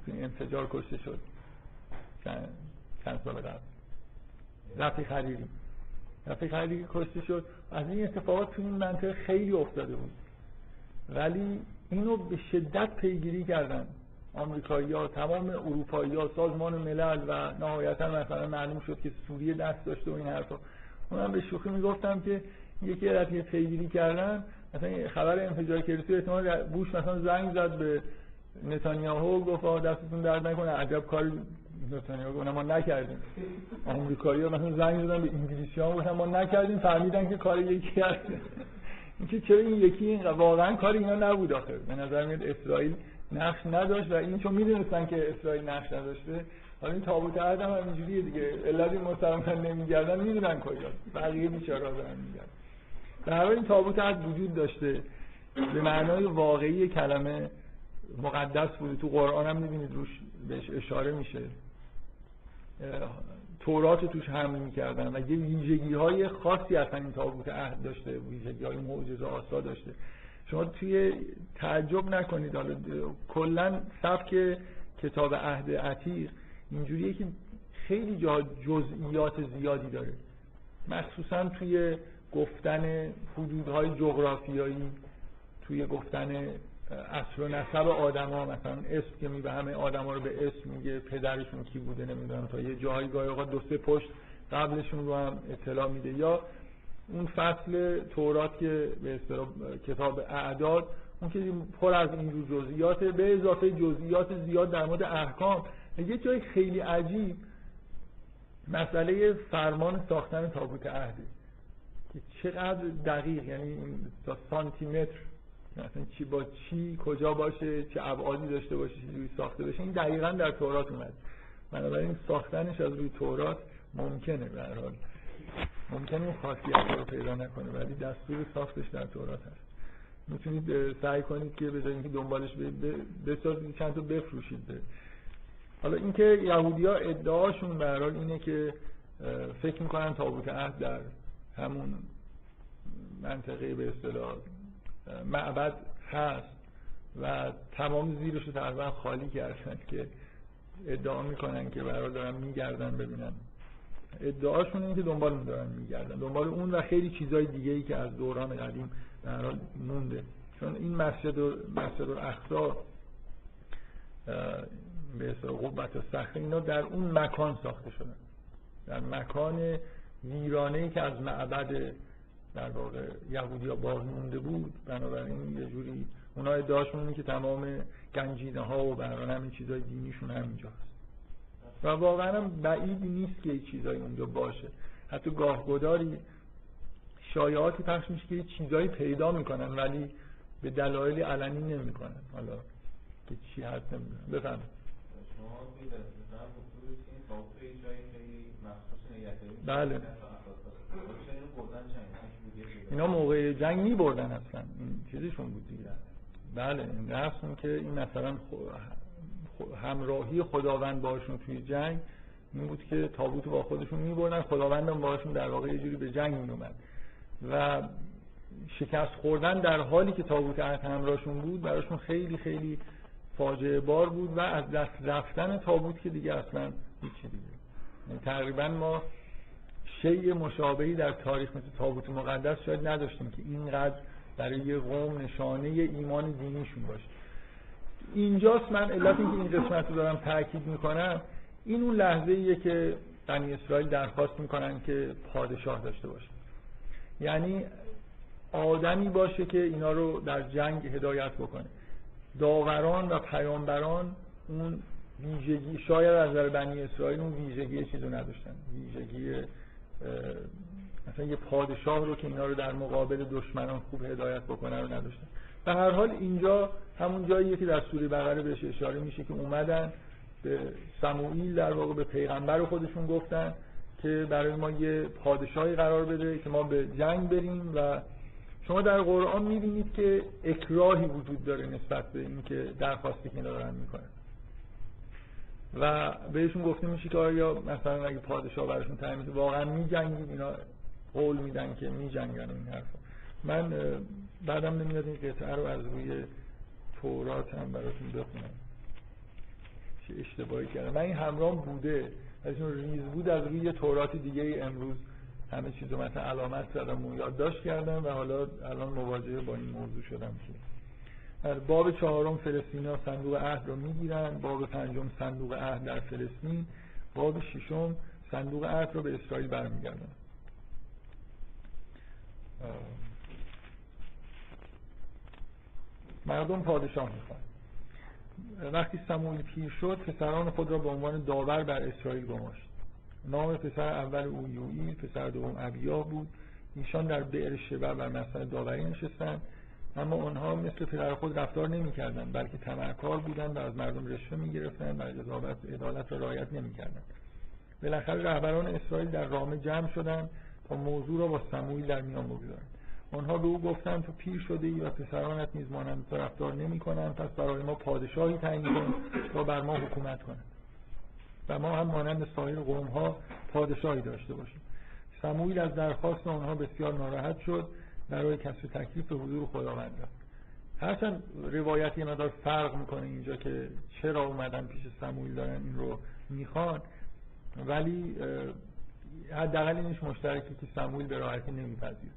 این انفجار کشته شد. چند سال قبل رفی خریدیم رفی خریدی کشته شد. از این اتفاقات تو این منطقه خیلی افتاده بود. ولی اینو به شدت پیگیری کردن. آمریکایی تمام اروپایی ها سازمان ملل و نهایتا مثلا معلوم شد که سوریه دست داشته و این حرفا. اونم به شوخی می‌گفتم که یکی از پیگیری کردن مثلا خبر انفجار کلیسا احتمال بوش مثلا زنگ زد به نتانیاهو گفت دستتون درد نکنه عجب کاری نتانیاهو گفت ما نکردیم. آمریکایی‌ها مثلا زنگ زدن به انگلیسی‌ها گفتن ما نکردیم فهمیدن که کار یکی هست اینکه چرا این یکی این واقعا کار اینا نبود آخر به نظر میاد اسرائیل نقش نداشت و این چون می‌دونستن که اسرائیل نقش نداشته حالا این تابوت عهد هم همینجوریه دیگه. علت این مسلمان نمیگردن می‌دونن کجاست. بقیه بیچاره‌ها دارن میگردن. در این تابوت عهد وجود داشته. به معنای واقعی کلمه مقدس بوده. تو قرآن هم می‌بینید روش بهش اشاره میشه. تورات توش حمل می‌کردن و یه ویژگی های خاصی اصلا این تابوت عهد داشته ویژگی های معجزه آسا داشته. شما توی تعجب نکنید. حالا کلا سبک کتاب عهد عتیق اینجوریه که خیلی جا جزئیات زیادی داره. مخصوصا توی گفتن حدودهای جغرافیایی توی گفتن اصل و نسب آدما مثلا اسم که به همه آدما رو به اسم میگه پدرشون کی بوده نمی‌دونم تا یه جاهای گاهی اوقات دو سه پشت قبلشون رو هم اطلاع میده. یا اون فصل تورات که به اصطلاح کتاب اعداد اون که پر از این جزئیات به اضافه جزئیات زیاد در مورد احکام. یه جای خیلی عجیب مسئله فرمان ساختن تابوت عهده که چقدر دقیق یعنی تا سانتی متر مثلا چی با چی کجا باشه چه ابعادی داشته باشه چی ساخته بشه این دقیقا در تورات اومد. بنابراین ساختنش از روی تورات ممکنه به هر حال. ممکنه اون خاصیت رو پیدا نکنه ولی دستور ساختش در تورات هست. می‌تونید سعی کنید که بذارید که دنبالش بسازید چند تا بفروشید. به حالا اینکه یهودی ها ادعاشون به اینه که فکر می‌کنن تابوت عهد در همون منطقه به اصطلاح معبد هست و تمام زیرش رو تقریبا خالی کردن که ادعا می‌کنن که برای دارن میگردن ببینن. ادعاشون اینه که دنبال اون دارن میگردن. دنبال اون و خیلی چیزای دیگه ای که از دوران قدیم در مونده. چون این مسجد و مسجد الاقصا به اصطلاح قوت و اینا در اون مکان ساخته شدن. در مکان ویرانه ای که از معبد در واقع یهودی ها باقی مونده بود بنابراین یه جوری اونا ادعاشون که تمام گنجینه ها و برای همین چیزای دینیشون همینجا هست و واقعا هم بعید نیست که چیزایی اونجا باشه. حتی گاهگداری شایعاتی پخش میشه که چیزایی پیدا می‌کنن ولی به دلایل علنی نمی‌کنن. حالا که چی هست نمی‌دونم بفهمید بله. اینا موقع جنگ می بردن اصلا. این چیزشون بود دیگه. بله این رسم که این مثلا همراهی خداوند باشون توی جنگ این بود که تابوت با خودشون می بردن هم باشون در واقع یه جوری به جنگ می اومد و شکست خوردن در حالی که تابوت عهد همراهشون بود براشون خیلی خیلی فاجعه بار بود و از دست رفتن تابوت که دیگه اصلا هیچی دیگه. یعنی تقریبا ما شیء مشابهی در تاریخ مثل تابوت مقدس شاید نداشتیم که اینقدر برای یه قوم نشانه ایمان دینیشون باشه. اینجاست من علت اینکه این قسمت رو دارم تاکید می‌کنم این اون لحظه ایه که بنی اسرائیل درخواست می‌کنن که پادشاه داشته باشه. یعنی آدمی باشه که اینا رو در جنگ هدایت بکنه. داوران و پیامبران اون ویژگی شاید از نظر بنی اسرائیل اون ویژگی چیزو نداشتن. ویژگی مثلا یه پادشاه رو که اینا رو در مقابل دشمنان خوب هدایت بکنه رو نداشتن. به هر حال اینجا همون جاییه که در سوره بقره بهش اشاره میشه که اومدن به سموئیل در واقع به پیغمبر خودشون گفتن که برای ما یه پادشاهی قرار بده که ما به جنگ بریم و شما در قرآن می‌بینید که اکراهی وجود داره نسبت به اینکه درخواستی که دارن می‌کنن. و بهشون گفته میشه که آیا مثلا اگه پادشاه براشون تعیین واقعا میجنگید اینا قول میدن که میجنگن این حرفا. من بعدم نمیاد این قطعه رو از روی تورات هم براتون بخونم. چه اشتباهی کردم. من این همرام بوده از ریز بود از روی تورات دیگه امروز همه چیز رو مثلا علامت زدم و یادداشت کردم و حالا الان مواجهه با این موضوع شدم که در باب چهارم فلسطینیا صندوق عهد رو می‌گیرن باب پنجم صندوق عهد در فلسطین. باب ششم صندوق عهد رو به اسرائیل برمیگردن مردم پادشاه می‌خوان. وقتی سموئیل پیر شد پسران خود را به عنوان داور بر اسرائیل گماشت. نام پسر اول او یوئیل پسر دوم ابیا بود. ایشان در بئر شبع بر مسئله داوری نشستند. اما آنها مثل پدر خود رفتار نمی‌کردند بلکه تمرکار بودند و از مردم رشوه می‌گرفتند و قضاوت عدالت را رعایت نمی‌کردند. بالاخره رهبران اسرائیل در رامه جمع شدند تا موضوع را با سموئیل در میان بگذارند. آنها به او گفتند تو پیر شده ای و پسرانت نیز مانند تو رفتار نمی کنند پس برای ما پادشاهی تعیین کن تا بر ما حکومت کند و ما هم مانند سایر قوم ها پادشاهی داشته باشیم. سموئیل از درخواست آنها بسیار ناراحت شد برای کسب تکلیف به حضور خداوند رفت هرچند روایت یه مدار فرق می‌کنه اینجا که چرا اومدن پیش سموئیل دارن این رو می‌خوان ولی حداقل اینش مشترکی که سموئیل به راحتی نمیپذیر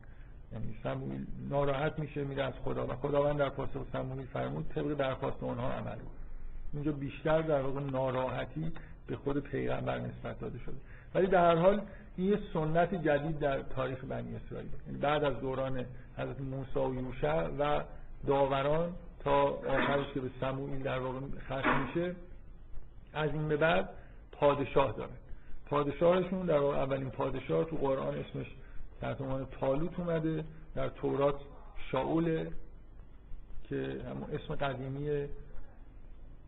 یعنی سموئیل ناراحت میشه میره از خدا و خداوند در پاسخ سموئیل فرمود طبق درخواست اونها عمل کن. اینجا بیشتر در واقع ناراحتی به خود پیغمبر نسبت داده شده. ولی در هر حال این یه سنت جدید در تاریخ بنی اسرائیل. یعنی بعد از دوران حضرت موسی و یوشع و داوران تا آخرش که به سموئیل در واقع ختم میشه از این به بعد پادشاه داره. پادشاهشون در اولین پادشاه تو قرآن اسمش در عنوان تالوت اومده در تورات شاول که همون اسم قدیمی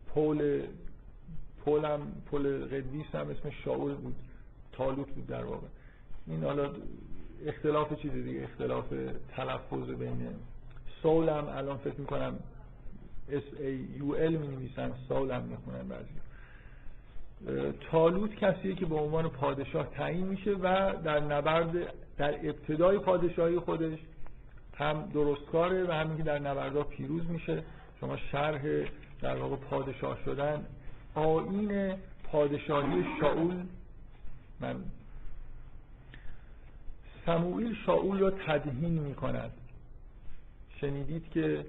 پول پول هم پول قدیس هم اسم شاول بود. تالوت بود در واقع. این حالا اختلاف چیز دیگه اختلاف تلفظ بین سول هم الان فکر می‌کنم اس ای یو ال می نویسن سول هم می‌خونن بعضی. تالوت کسیه که به عنوان پادشاه تعیین میشه و در نبرد در ابتدای پادشاهی خودش هم درستکاره و همین که در نبردها پیروز میشه. شما شرح در واقع پادشاه شدن آین پادشاهی شاول من سموئیل شاول را تدهین می کند شنیدید که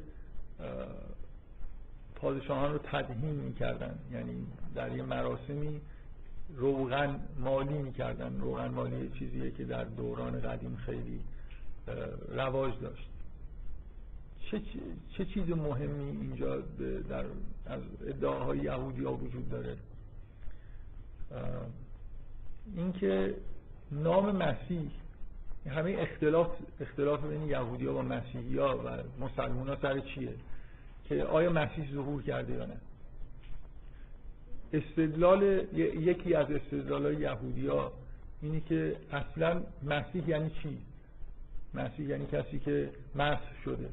پادشاهان رو تدهین می‌کردن. یعنی در یه مراسمی روغن مالی می‌کردن. روغن مالی چیزیه که در دوران قدیم خیلی رواج داشت. چه, چه چیز مهمی اینجا در از ادعاهای یهودی ها وجود داره؟ اینکه نام مسیح همه اختلاف اختلاف بین یهودی ها و مسیحی ها و مسلمان ها سر چیه؟ که آیا مسیح ظهور کرده یا نه؟ استدلال یکی از استدلال های یهودی ها اینی که اصلا مسیح یعنی چی؟ مسیح یعنی کسی که مسح شده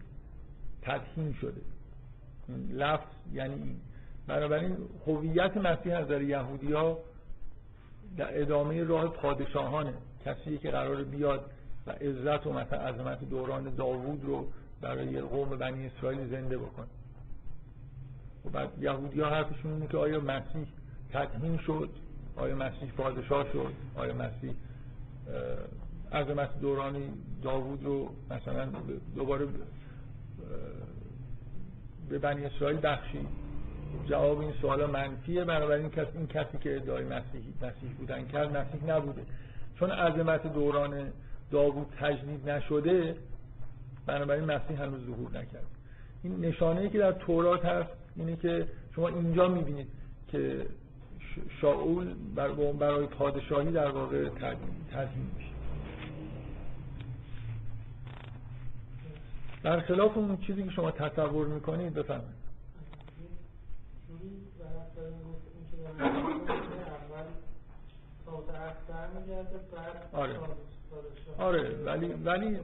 تدهین شده. لفظ یعنی این. بنابراین هویت مسیح از نظر یهودی ها در ادامه راه پادشاهانه. کسی که قرار بیاد و عزت و مثلا عظمت دوران داوود رو برای قوم بنی اسرائیل زنده بکنه و بعد یهودی ها حرفشون اینه که آیا مسیح تدهین شد؟ آیا مسیح پادشاه شد؟ آیا مسیح عظمت دوران داوود رو مثلا دوباره به بنی اسرائیل بخشید؟ جواب این سوال منفیه. بنابراین کس این کسی که ادعای مسیح مسیح بودن کرد مسیح نبوده. چون عظمت دوران داوود تجدید نشده بنابراین مسیح هنوز ظهور نکرد. این نشانه که در تورات هست اینه که شما اینجا می‌بینید که شاول برای پادشاهی در واقع تدهین میشه. خلاف اون چیزی که شما تصور می‌کنید بفهمید آره. آره ولی ولی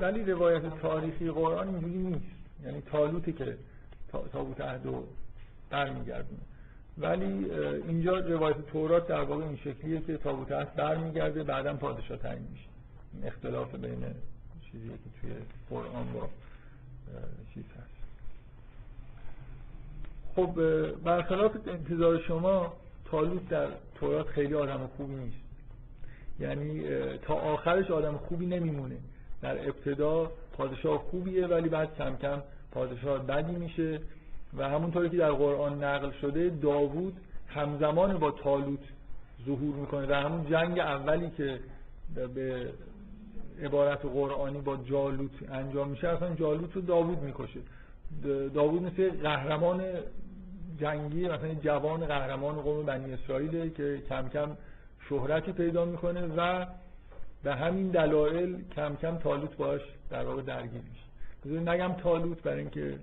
ولی روایت تاریخی قرآن اینجوری نیست. یعنی تالوتی که تابوت عهد رو برمیگردونه. ولی اینجا روایت تورات در واقع این شکلیه که تابوت عهد برمیگرده بعدا پادشاه تعیین میشه. اختلاف بین چیزی که توی قرآن با چیز هست. خب برخلاف انتظار شما تالوت در تورات خیلی آدم خوبی نیست. یعنی تا آخرش آدم خوبی نمیمونه. در ابتدا پادشاه خوبیه ولی بعد کم کم پادشاه بدی میشه. و همونطوری که در قرآن نقل شده داوود همزمان با تالوت ظهور می‌کنه. در همون جنگ اولی که به عبارت قرآنی با جالوت انجام میشه اصلا جالوت رو داوود می‌کشه. داوود مثل قهرمان جنگی مثلا جوان قهرمان قوم بنی اسرائیل که کم کم شهرتی پیدا می‌کنه و به همین دلایل کم کم تالوت باش در واقع درگیر میشه. نگم تالوت برای اینکه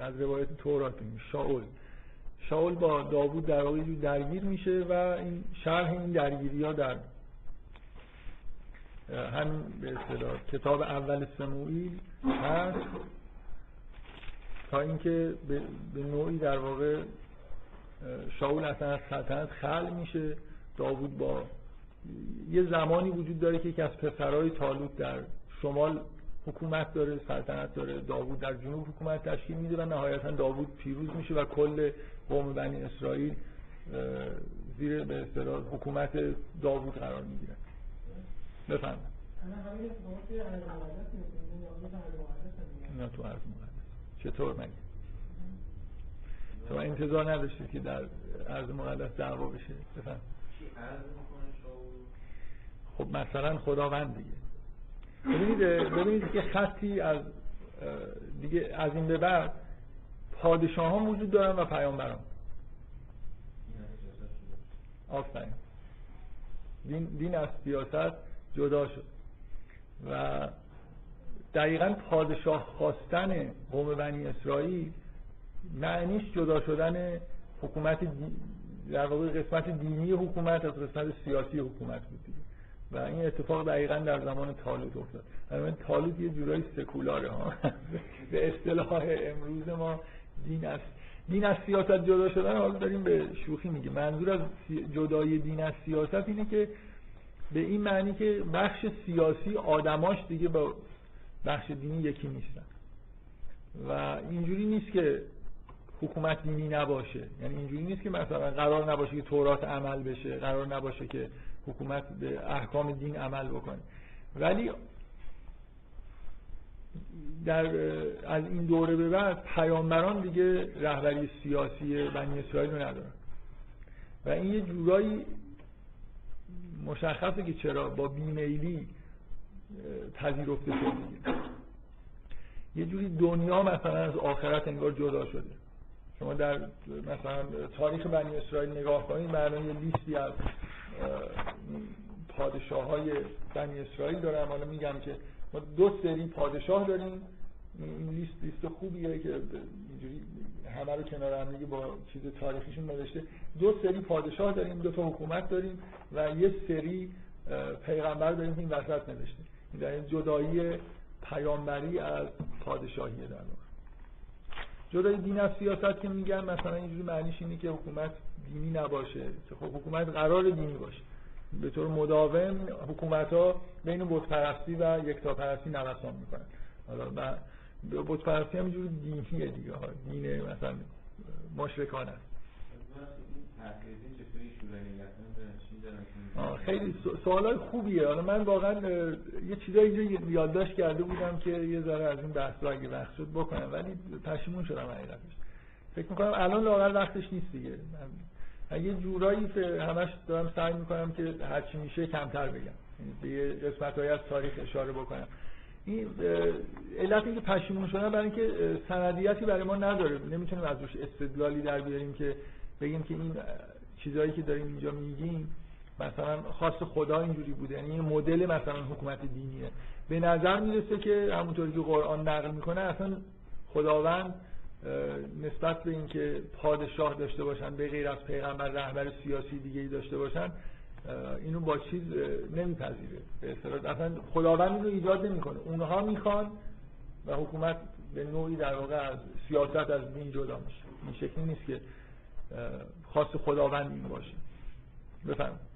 از روایت تورات شاول. شاول با داوود در واقع درگیر میشه و این شرح این درگیری ها در همین به اصطلاح کتاب اول سموئیل هست. تا اینکه به نوعی در واقع شاول اصلا از سلطنت خل میشه. داوود با یه زمانی وجود داره که یکی از پسرهای تالوت در شمال حکومت داره سلطنت داره. داوود در جنوب حکومت تشکیل میده و نهایتا داوود پیروز میشه و کل قوم بنی اسرائیل زیر به اصطلاح حکومت داوود قرار می‌گیره. بفهم نه تو مقدس. چطور مگه؟ شما انتظار نداشتید که در عرض مقدس دعوا بشه؟ بفهم خب مثلا خداوند دیگه. ببینید ببینید که خطی از دیگه از این به بعد پادشاه وجود دارن و پیامبران. آفرین. دین, دین از سیاست جدا شد. و دقیقا پادشاه خواستن قوم بنی اسرائیل معنیش جدا شدن حکومت در واقع قسمت دینی حکومت از قسمت سیاسی حکومت بود و این اتفاق دقیقا در زمان تالوت افتاد. من تالوت یه جورایی سکولاره ها. به اصطلاح امروز ما دین از دین از سیاست جدا شدن حالا داریم به شوخی میگه منظور از جدای دین از سیاست اینه که به این معنی که بخش سیاسی آدماش دیگه با بخش دینی یکی نیستن. و اینجوری نیست که حکومت دینی نباشه. یعنی اینجوری نیست که مثلا قرار نباشه که تورات عمل بشه قرار نباشه که حکومت به احکام دین عمل بکنه. ولی در از این دوره به بعد پیامبران دیگه رهبری سیاسی بنی اسرائیل رو ندارن. و این یه جورایی مشخصه که چرا با بیمیلی پذیرفته شده یه جوری دنیا مثلا از آخرت انگار جدا شده. شما در مثلا تاریخ بنی اسرائیل نگاه کنید معنی یه لیستی از پادشاه های بنی اسرائیل دارم حالا میگم که ما دو سری پادشاه داریم. این لیست لیست خوبیه که اینجوری همه رو کنار هم با چیز تاریخیشون نوشته. دو سری پادشاه داریم دو تا حکومت داریم و یه سری پیغمبر داریم این وسط نوشته. این جدایی پیامبری از پادشاهی در جدای دین از سیاست که میگن مثلا اینجوری معنیش اینه که حکومت دینی نباشه. که خب حکومت قرار دینی باشه. به طور مداوم حکومت ها بین بت پرستی و یکتاپرستی نوسان می‌کنن. حالا بت پرستی هم اینجوری دینیه دیگه. ها دین مثلا مشرکان است. خیلی سوال خوبیه. حالا من واقعا یه چیزایی اینجا یادداشت کرده بودم که یه ذره از این بحث رو اگه وقت شد بکنم ولی پشیمون شدم حقیقتش فکر می‌کنم الان لاغر وقتش نیست دیگه. من یه جورایی همش دارم سعی می‌کنم که هرچی میشه کمتر بگم. یعنی به یه قسمت از تاریخ اشاره بکنم. این علت اینکه پشیمون شدن برای اینکه سندیتی برای ما نداره. نمی‌تونیم از روش استدلالی در بیاریم که بگیم که این چیزایی که داریم اینجا میگیم مثلا خاص خدا اینجوری بوده. یعنی مدل مثلا حکومت دینیه. به نظر می‌رسه که همونطوری که قرآن نقل می‌کنه اصلا خداوند نسبت به اینکه پادشاه داشته باشن به غیر از پیغمبر رهبر سیاسی دیگه ای داشته باشن اینو با چیز نمیپذیره. به اصلا خداوند اینو ایجاد نمی‌کنه. اونها می‌خوان و حکومت به نوعی در واقع از سیاست از دین جدا میشه. این شکلی نیست که خاص خداوند این باشه. بفرمایید.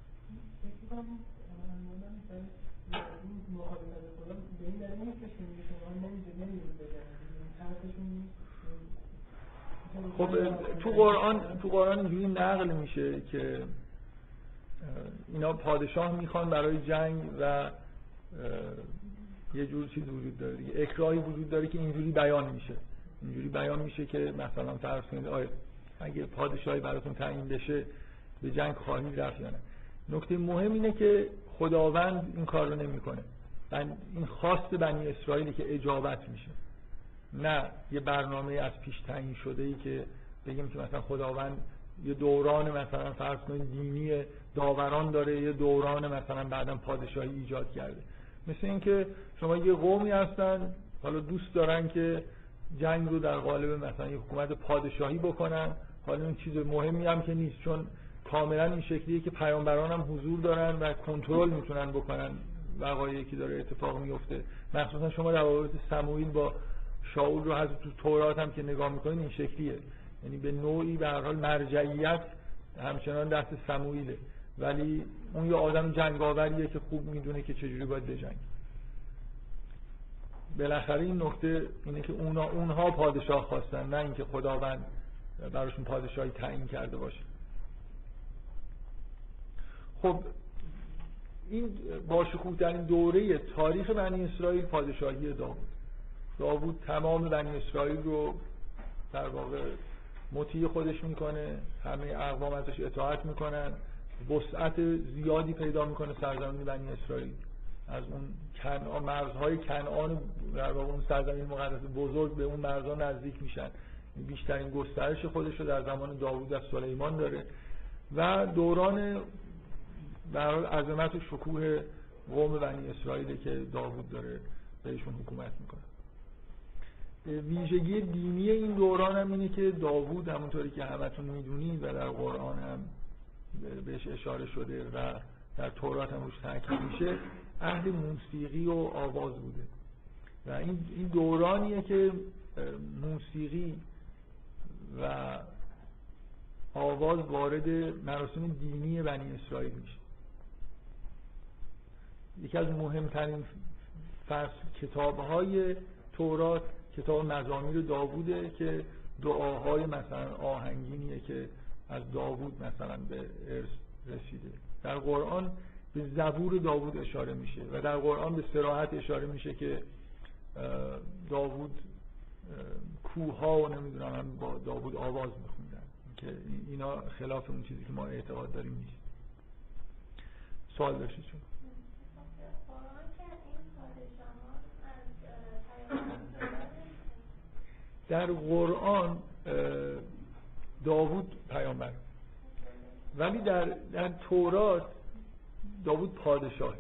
خب تو قرآن تو قرآن اینجوری نقل میشه که اینا پادشاه می‌خوان برای جنگ و یه جور چیز وجود داره اکراهی وجود داره که اینجوری بیان میشه. اینجوری بیان میشه که مثلا فرض کنید آیا اگه پادشاهی براتون تعیین بشه به جنگ خواهید رفت یا نکته مهم اینه که خداوند این کار رو نمی‌کنه. این خواست بنی اسرائیلی که اجابت میشه. نه یه برنامه از پیش تعیین شده ای که بگیم که مثلا خداوند یه دوران مثلا فرض کنید دینی داوران داره یه دوران مثلا بعدا پادشاهی ایجاد کرده. مثل اینکه شما یه قومی هستن حالا دوست دارن که جنگ رو در قالب مثلا یه حکومت پادشاهی بکنن. حالا این چیز مهمی هم که نیست چون کاملا این شکلیه که پیامبران هم حضور دارن و کنترل می‌تونن بکنن. وقایعی که داره اتفاق میفته مخصوصا شما در روابط سموئیل با شاول رو از تو تورات هم که نگاه می‌کنید این شکلیه. یعنی به نوعی به هر حال مرجعیت همچنان دست سموئیله. ولی اون یه آدم جنگاوریه که خوب می‌دونه که چجوری باید بجنگ بالاخره این نکته اینه که اونا اونها پادشاه خواستن نه اینکه خداوند براشون پادشاهی تعیین کرده باشه. خب این با این دوره تاریخ بنی اسرائیل پادشاهی داوود. داوود تمام بنی اسرائیل رو در واقع مطیع خودش می‌کنه همه اقوام ازش اطاعت می‌کنن. وسعت زیادی پیدا می‌کنه سرزمین بنی اسرائیل. از اون کنعان مرزهای کنعان در واقع اون سرزمین مقدس بزرگ به اون مرزها نزدیک میشن. بیشترین گسترش خودش رو در زمان داوود از سلیمان داره. و دوران در عظمت و شکوه قوم بنی اسرائیل که داوود داره بهشون حکومت می‌کنه. ویژگی دینی این دوران هم اینه که داوود همونطوری که همتون می‌دونید و در قرآن هم بهش اشاره شده و در تورات هم روش تاکید میشه اهل موسیقی و آواز بوده. و این دورانیه که موسیقی و آواز وارد مراسم دینی بنی اسرائیل میشه. یکی از مهمترین فصل کتاب های تورات کتاب مزامیر داووده که دعاهای مثلا آهنگینیه که از داوود مثلا به ارث رسیده. در قرآن به زبور داوود اشاره میشه و در قرآن به سراحت اشاره میشه که داوود کوه ها و نمی‌دونم با داوود آواز میخوندن که اینا خلاف اون چیزی که ما اعتقاد داریم نیست. سوال داشتید چون؟ در قرآن داوود پیامبر. ولی در, در تورات داوود پادشاهه.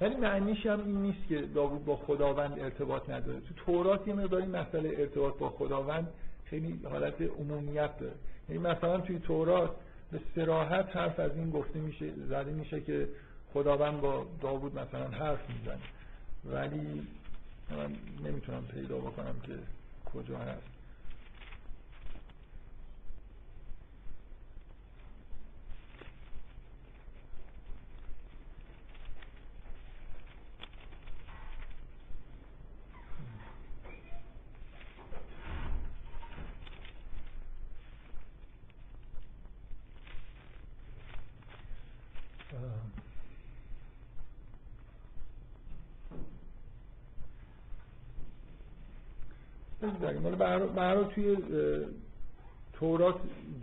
ولی معنیش هم این نیست که داوود با خداوند ارتباط نداره. تو تورات یه مقداری مسئله ارتباط با خداوند خیلی حالت عمومیت داره. یعنی مثلا توی تورات به سراحت حرف از این گفته میشه زده میشه که خداوند با داوود مثلا حرف می‌زنه. ولی من نمی‌تونم پیدا بکنم که کجا هست. برای توی تورات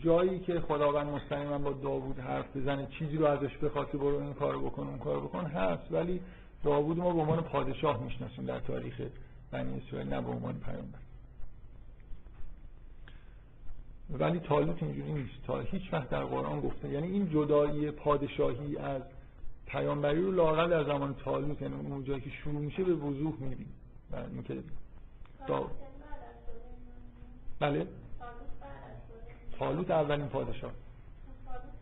جایی که خداوند مستقیما با داوود حرف بزنه چیزی رو ازش بخواد که برو این کارو بکن اون کارو بکن هست. ولی داوود ما به عنوان پادشاه می‌شناسیم در تاریخ بنی اسرائیل نه به عنوان پیامبر. ولی تالوت اینجوری نیست. تا هیچ وقت در قرآن گفته یعنی این جدایی پادشاهی از پیامبری رو لاقل در زمان تالوت یعنی اون جایی که شروع میشه به وضوح می‌بینیم. و اینکه بله. طالوت اولین پادشاه.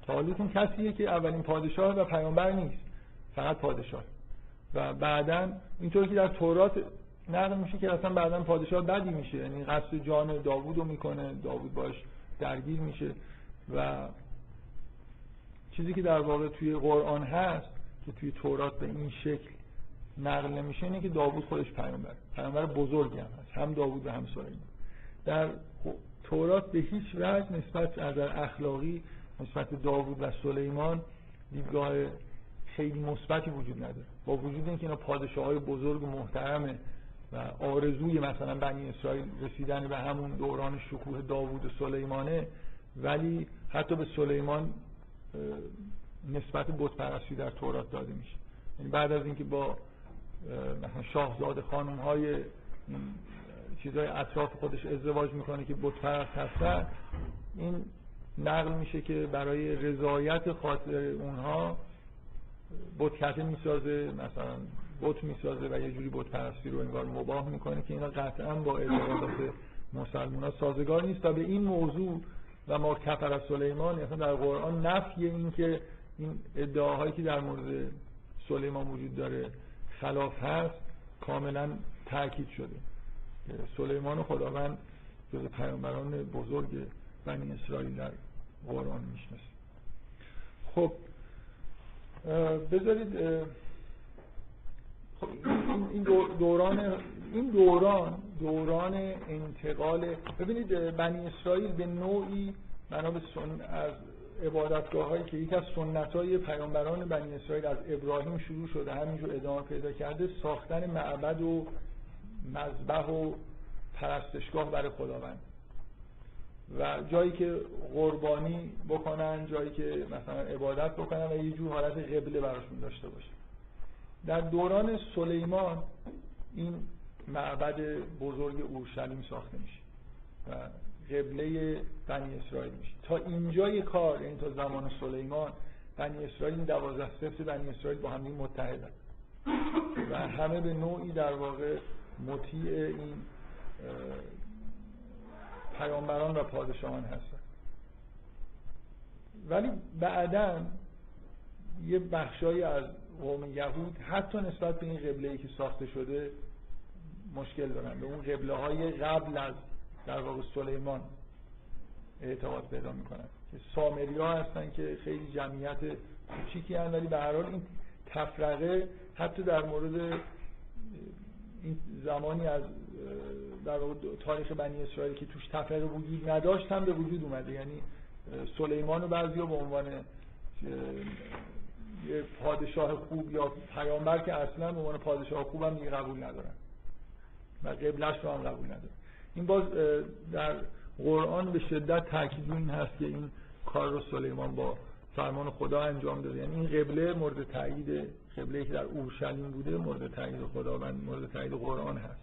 طالوت اون کسیه که اولین پادشاه و پیامبر نیست فقط پادشاه. و بعدا اینطور که در تورات نقل میشه که اصلا بعدا پادشاه بدی میشه یعنی قصد جان داوود رو می‌کنه داوود باش درگیر میشه. و چیزی که در واقع توی قرآن هست که توی تورات به این شکل نقل نمیشه اینه که داوود خودش پیامبر. پیامبر بزرگی هم هست هم داوود و هم سلیمان. در تورات به هیچ وجه نسبت از اخلاقی نسبت داوود و سلیمان دیدگاه خیلی مثبتی وجود نداره. با وجود اینکه اینا پادشاه های بزرگ و محترمه و آرزوی مثلا بنی اسرائیل رسیدن به همون دوران شکوه داوود و سلیمانه ولی حتی به سلیمان نسبت بت پرستی در تورات داده میشه. یعنی بعد از اینکه با مثلا شاهزاده خانم های چیزهای اطراف خودش ازدواج می‌کنه که بت پرست هستن این نقل میشه که برای رضایت خاطر اونها کته می‌سازه مثلا بت می‌سازه و یه جوری بت پرستی رو انگار مباه می‌کنه که اینا قطعا با اعتقادات مسلمان ها سازگار نیست. و به این موضوع و ما کفر سلیمان مثلا در قرآن نفی این که این ادعاهایی که در مورد سلیمان وجود داره خلاف هست کاملا تاکید شده. سلیمان و خداوند جز پیامبران بزرگ بنی اسرائیل در قرآن می‌شناسه. خب بذارید خب این دوران این دوران دوران انتقال ببینید بنی اسرائیل به نوعی بنا به سن از عبادتگاه هایی که یک از سنت های پیامبران بنی اسرائیل از ابراهیم شروع شده همینجور ادامه پیدا کرده ساختن معبد و مذبح و پرستشگاه برای خداوند. و جایی که قربانی بکنن جایی که مثلا عبادت بکنن و یه جور حالت قبله براشون داشته باشه. در دوران سلیمان این معبد بزرگ اورشلیم ساخته میشه و قبله بنی اسرائیل میشه. تا اینجای کار یعنی تا زمان سلیمان بنی اسرائیل این دوازده سفت بنی اسرائیل با هم متحدن. و همه به نوعی در واقع مطیع این پیامبران و پادشاهان هستن. ولی بعدا یه بخشایی از قوم یهود حتی نسبت به این قبله ای که ساخته شده مشکل دارن. به اون قبله های قبل از در واقع سلیمان اعتقاد پیدا می‌کنن که سامری ها هستن که خیلی جمعیت کوچیکی هستن ولی به هر حال این تفرقه حتی در مورد این زمانی از در تاریخ بنی اسرائیل که توش تفرقه وجود نداشت هم به وجود اومده. یعنی سلیمان و بعضی به عنوان یه پادشاه خوب یا پیامبر که اصلا به عنوان پادشاه خوب هم قبول ندارن. و قبلش رو هم قبول ندارن. این باز در قرآن به شدت تاکید این هست که این کار رو سلیمان با فرمان خدا انجام داده. یعنی این قبله مورد تایید قبله که در اورشلیم بوده مورد تایید و مورد تایید قرآن هست.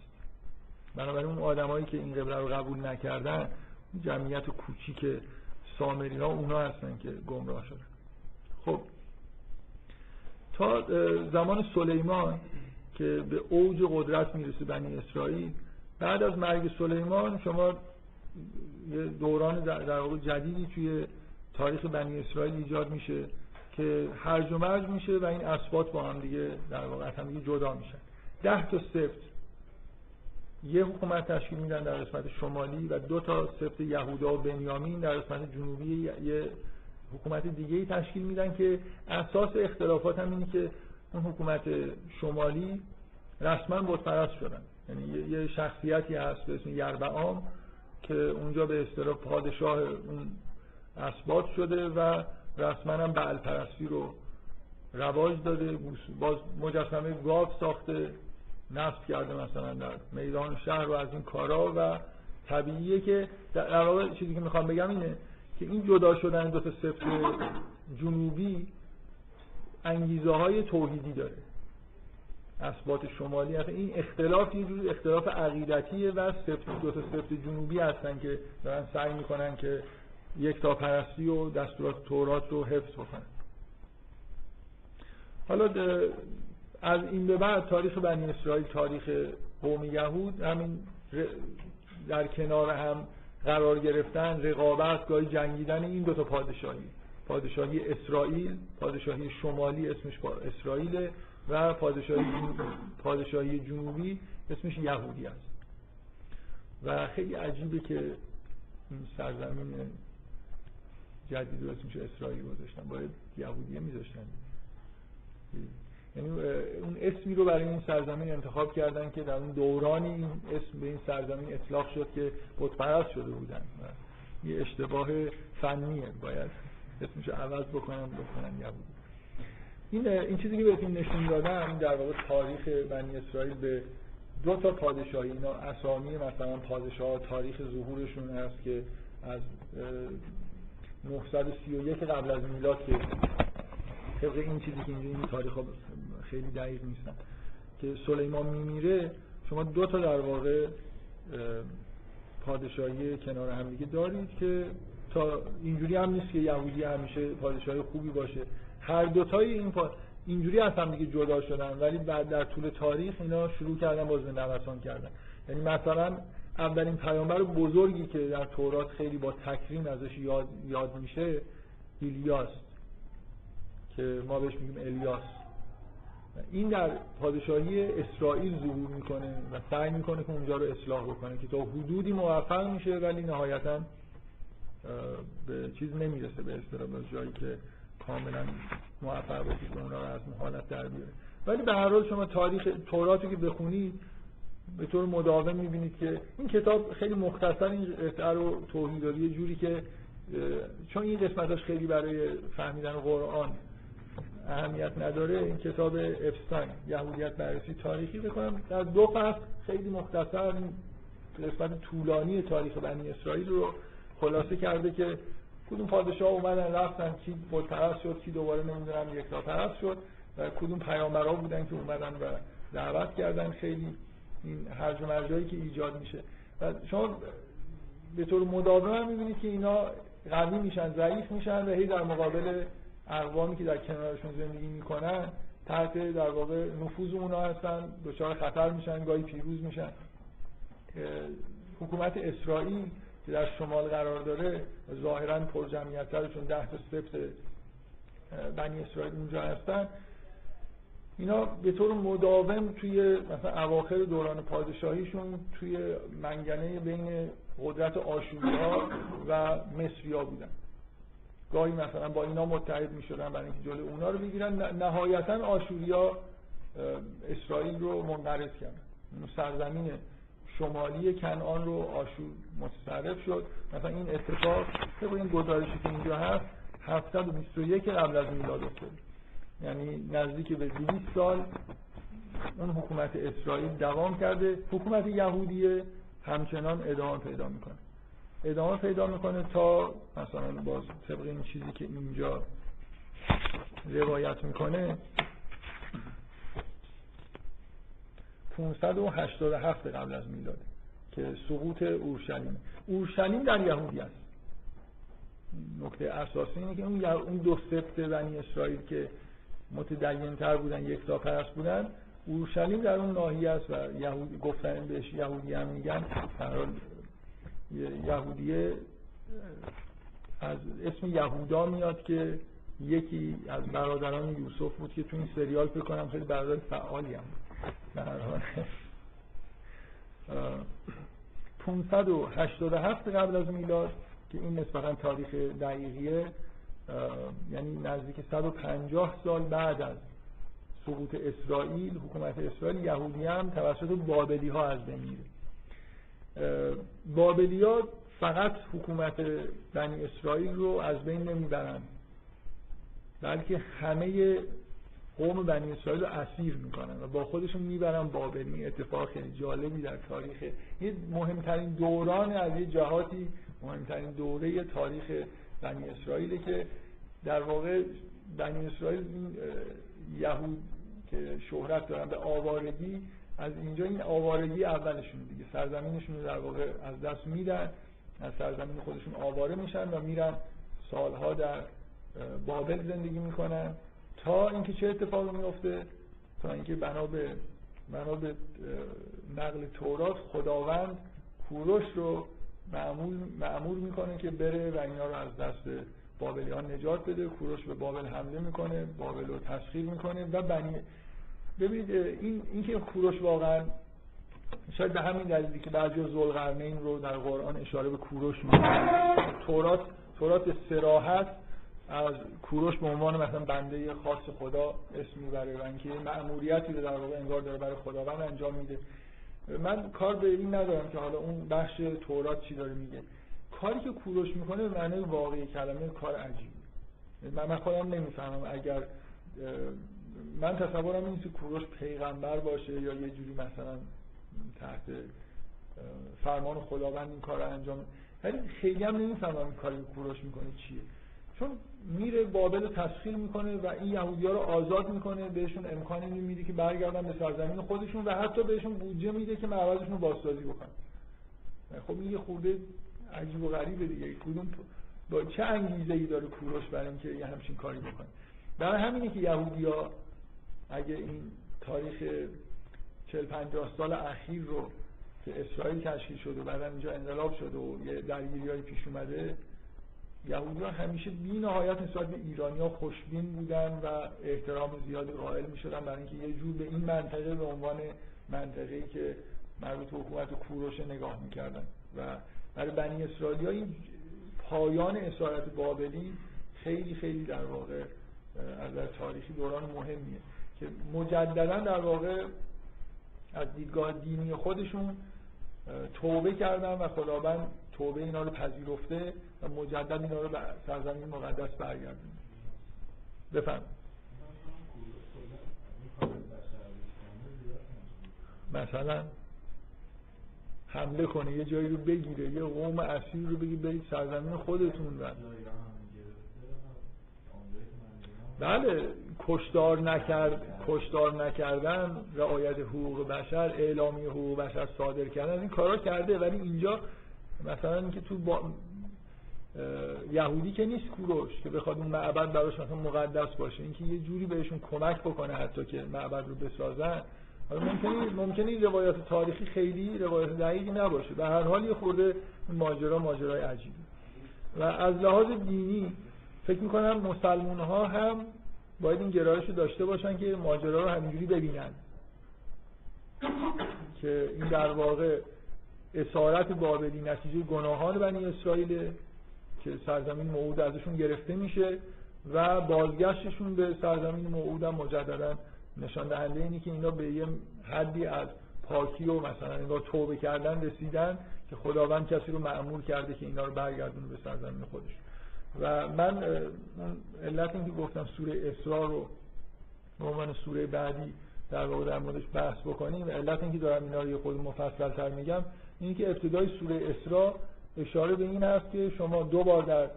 بنابراین اون آدمایی که این قبله رو قبول نکردن جمعیت کوچیک سامری ها اونا هستن که گمراه شدن. خب تا زمان سلیمان که به اوج قدرت می‌رسه بنی اسرائیل بعد از مرگ سلیمان شما یه دوران در واقع جدیدی توی تاریخ بنی اسرائیل ایجاد میشه. که هرج و مرج میشه و این اسبات با هم دیگه در واقع هم دیگه جدا میشن. ده تا سفت یه حکومت تشکیل میدن در قسمت شمالی و دو تا سفت یهودا و بنیامین در قسمت جنوبی یه حکومت دیگه ای تشکیل میدن که اساس اختلافات هم اینه که اون حکومت شمالی رسما بت شدن. یعنی یه شخصیتی هست به اسم یربعام که اونجا به اصطلاح پادشاه اون اسبات شده و رسما هم بعل پرستی رو رواج داده باز مجسمه گاو ساخته نصب کرده مثلا در میدان شهر و از این کارا و طبیعیه که در واقع چیزی که می‌خوام بگم اینه که این جدا شدن دو تا سفت جنوبی انگیزه های توحیدی داره. اسبات شمالی. هستن این اختلاف یه جور اختلاف عقیدتیه و سفت دو تا سفت جنوبی هستن که دارن سعی می‌کنن که یک تا پرستی و دستورات تورات رو حفظ بکنن حالا از این به بعد تاریخ بنی اسرائیل تاریخ قوم یهود همین در کنار هم قرار گرفتن رقابت گاهی جنگیدن این دو تا پادشاهی. پادشاهی اسرائیل پادشاهی شمالی اسمش اسرائیل و پادشاهی پادشاهی جنوبی اسمش یهودی است. و خیلی عجیبه که سرزمین جدید اسمش اسرائیل گذاشتن باید یهودیه میذاشتن. یعنی اون اسمی رو برای این سرزمین انتخاب کردن که در اون دورانی این اسم به این سرزمین اطلاق شد که بتپرست شده بودن. یه اشتباه فنیه باید اسمش عوض بکنن بکنن یهودی. این این چیزی که بهتون نشون دادم در واقع تاریخ بنی اسرائیل به دو تا پادشاهی اینا اسامی مثلا پادشاه تاریخ ظهورشون هست که از 931 قبل از میلاد که طبق این چیزی که اینجا این تاریخ ها خیلی دقیق نیستن که سلیمان میمیره شما دو تا در واقع پادشاهی کنار هم دیگه دارید که تا اینجوری هم نیست که یهودی همیشه پادشاهی خوبی باشه. هر دوتای این پا... اینجوری از هم دیگه جدا شدن ولی بعد در طول تاریخ اینا شروع کردن باز به نوسان کردن. یعنی مثلا اولین پیامبر بزرگی که در تورات خیلی با تکریم ازش یاد, یاد میشه ایلیاس که ما بهش میگیم الیاس. این در پادشاهی اسرائیل ظهور می‌کنه و سعی می‌کنه که اونجا رو اصلاح بکنه که تا حدودی موفق میشه ولی نهایتا به چیز نمی‌رسه به اصطلاح جایی که کاملا موفق باشه که اونا رو از حالت در بیاره. ولی به هر حال شما تاریخ توراتو که بخونید به طور مداوم می‌بینید که این کتاب خیلی مختصر این قطعه رو توضیح داده یه جوری که چون این قسمتاش خیلی برای فهمیدن قرآن اهمیت نداره این کتاب افستاین یهودیت بررسی تاریخی. بکنم در دو فصل خیلی مختصر قسمت طولانی تاریخ بنی اسرائیل رو خلاصه کرده که کدوم پادشاه اومدن رفتن کی بتپرست شد کی دوباره نمی‌دونم یک پرست شد و کدوم پیامبرا بودن که اومدن و دعوت کردن. خیلی این هرج و که ایجاد میشه. و شما به طور مداوم هم می‌بینید که اینا قوی میشن ضعیف میشن و هی در مقابل اقوامی که در کنارشون زندگی می‌کنن تحت در واقع نفوذ اونا هستن دچار خطر میشن گاهی پیروز میشن. حکومت اسرائیل که در شمال قرار داره ظاهرا پر جمعیت چون ده تا بنی اسرائیل اونجا هستن. اینا به طور مداوم توی مثلا اواخر دوران پادشاهیشون توی منگنه بین قدرت آشوریا و مصریا بودن. گاهی مثلا با اینا متحد می شدن برای اینکه جلوی اونا رو بگیرن. نهایتا آشوریا اسرائیل رو منقرض کردن. سرزمین شمالی کنعان رو آشور متصرف شد. مثلا این اتفاق طبق این گزارشی که اینجا هست 721 قبل از میلاد افتاد یعنی نزدیک به 200 سال اون حکومت اسرائیل دوام کرده. حکومت یهودیه همچنان ادامه پیدا می‌کنه. ادامه پیدا می‌کنه تا مثلا باز طبق این چیزی که اینجا روایت می‌کنه 587 قبل از میلاد که سقوط اورشلیم. اورشلیم در یهودی است. نکته اساسی اینه که اون دو سبت بنی اسرائیل که متدین تر بودن یک تا پرست بودن. اورشلیم در اون ناحیه است و یهود گفتن بهش یهودی هم میگن. یهودیه از اسم یهودا میاد که یکی از برادران یوسف بود که تو این سریال فکر کنم خیلی برادر فعالی هم بود. 587 قبل از میلاد که این نسبتا تاریخ دقیقیه. یعنی نزدیک 150 سال بعد از سقوط اسرائیل حکومت اسرائیل یهودی هم توسط بابلی ها از بین میره. بابلی ها فقط حکومت بنی اسرائیل رو از بین نمی‌برن بلکه همه قوم بنی اسرائیل رو اسیر می‌کنن و با خودشون می‌برن بابل اتفاق خیلی جالبی در تاریخ یه مهمترین دوران از یه جهاتی مهمترین دوره تاریخ بنی اسرائیل که در واقع بنی اسرائیل این یهود که شهرت دارن به آوارگی از اینجا این آوارگی اولشون دیگه سرزمینشون رو در واقع از دست میدن از سرزمین خودشون آواره میشن و میرن سالها در بابل زندگی می‌کنن تا اینکه چه اتفاقی میفته؟ تا اینکه بنا به بنا به نقل تورات خداوند کوروش رو معمول معمول می‌کنه که بره و اینا رو از دست بابلیان نجات بده. کوروش به بابل حمله می‌کنه بابل رو تسخیر می‌کنه و بنی ببینید این اینکه کوروش واقعا شاید به همین دلیلی که بعضی از ذوالقرنین رو در قرآن اشاره به کوروش می‌کنه. تورات تورات سراحت از کوروش به عنوان مثلا بنده خاص خدا اسم می‌بره و اینکه مأموریتی رو در واقع انگار داره برای خداوند انجام میده. من کار به این ندارم که حالا اون بخش تورات چی داره میگه. کاری که کوروش می‌کنه به معنی واقعی کلمه کار عجیبی من من خودم نمی‌فهمم اگر من تصورم این که کوروش پیغمبر باشه یا یه جوری مثلا تحت فرمان خداوند این کار رو انجام ولی خیلی هم نمی‌فهمم این کاری کوروش می‌کنه چیه. چون میره بابل رو تسخیر می‌کنه و این یهودی ها رو آزاد می‌کنه بهشون امکانی میده که برگردن به سرزمین خودشون و حتی بهشون بودجه میده که معبدشون رو بازسازی بکنن. خب این یه خورده عجیب و غریبه دیگه. کدوم با چه انگیزه ای داره کوروش برای اینکه یه همچین کاری بکنه؟ برای همینه که یهودی ها اگه این تاریخ 40 50 سال اخیر رو که اسرائیل تشکیل شده و بعد اینجا انقلاب شده و یه درگیری پیش اومده یهودی همیشه بی نهایت نسبت به ایرانی ها خوشبین بودن و احترام زیادی قائل می شدن برای اینکه یه جور به این منطقه به عنوان منطقه‌ای که مربوط حکومت کوروش نگاه می‌کردن. و برای بنی اسرائیل این پایان اسارت بابلی خیلی خیلی در واقع از در تاریخی دوران مهمیه که مجددا در واقع از دیدگاه دینی خودشون توبه کردن و خداوند توبه اینا رو پذیرفته و مجدد اینا رو به سرزمین مقدس برگردون بفهم مثلا حمله کنه یه جایی رو بگیره یه قوم اسیر رو بگیر برید سرزمین خودتون و بله کشدار نکرد کشدار نکردن رعایت حقوق بشر اعلامی حقوق بشر صادر کردن این کارا کرده ولی اینجا مثلا اینکه تو با یهودی که نیست کوروش که بخواد اون معبد براش مثلا مقدس باشه اینکه یه جوری بهشون کمک بکنه حتی که معبد رو بسازن. حالا ممکنه ممکنه روایات تاریخی خیلی روایات دقیقی نباشه. به هر حال یه خورده ماجرا ماجرای عجیبی و از لحاظ دینی فکر می‌کنم مسلمون ها هم باید این گرایش رو داشته باشن که ماجرا رو همینجوری ببینن. که این در واقع اسارت بابلی نتیجه گناهان بنی اسرائیل که سرزمین موعود ازشون گرفته میشه و بازگشتشون به سرزمین موعود هم مجددا نشان دهنده اینی که اینا به یه حدی از پاکی و مثلا انگار توبه کردن رسیدن که خداوند کسی رو معمول کرده که اینا رو برگردونه به سرزمین خودش. و من علت اینکه گفتم سوره اسرا رو به عنوان سوره بعدی در واقع در موردش بحث بکنیم علت اینکه دارم اینا رو یه خود مفصل تر میگم اینه که ابتدای سوره اسرا اشاره به این است که شما دو بار در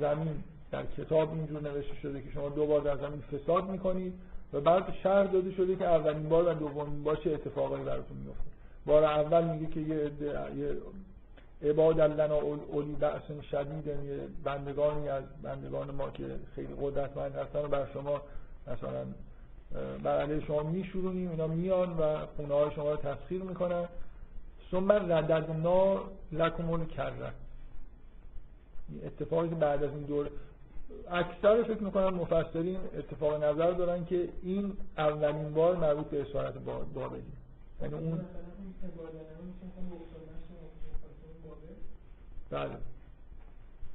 زمین در کتاب اینجور نوشته شده که شما دو بار در زمین فساد می‌کنید و بعد شهر داده شده که اولین بار و دومین بار چه اتفاقایی براتون میفته بار اول میگه که یه, یه عباد لنا اولی بأس شدید یه بندگانی از بندگان ما که خیلی قدرتمند هستن و بر شما مثلا بر علیه شما میشورونیم اینا میان و خونه های شما رو تسخیر می‌کنن. ثم رددنا لکم کرره اتفاقی که بعد از این دور اکثر فکر می‌کنم مفسرین اتفاق نظر دارن که این اولین بار مربوط به اسارت بابلی. یعنی اون بله.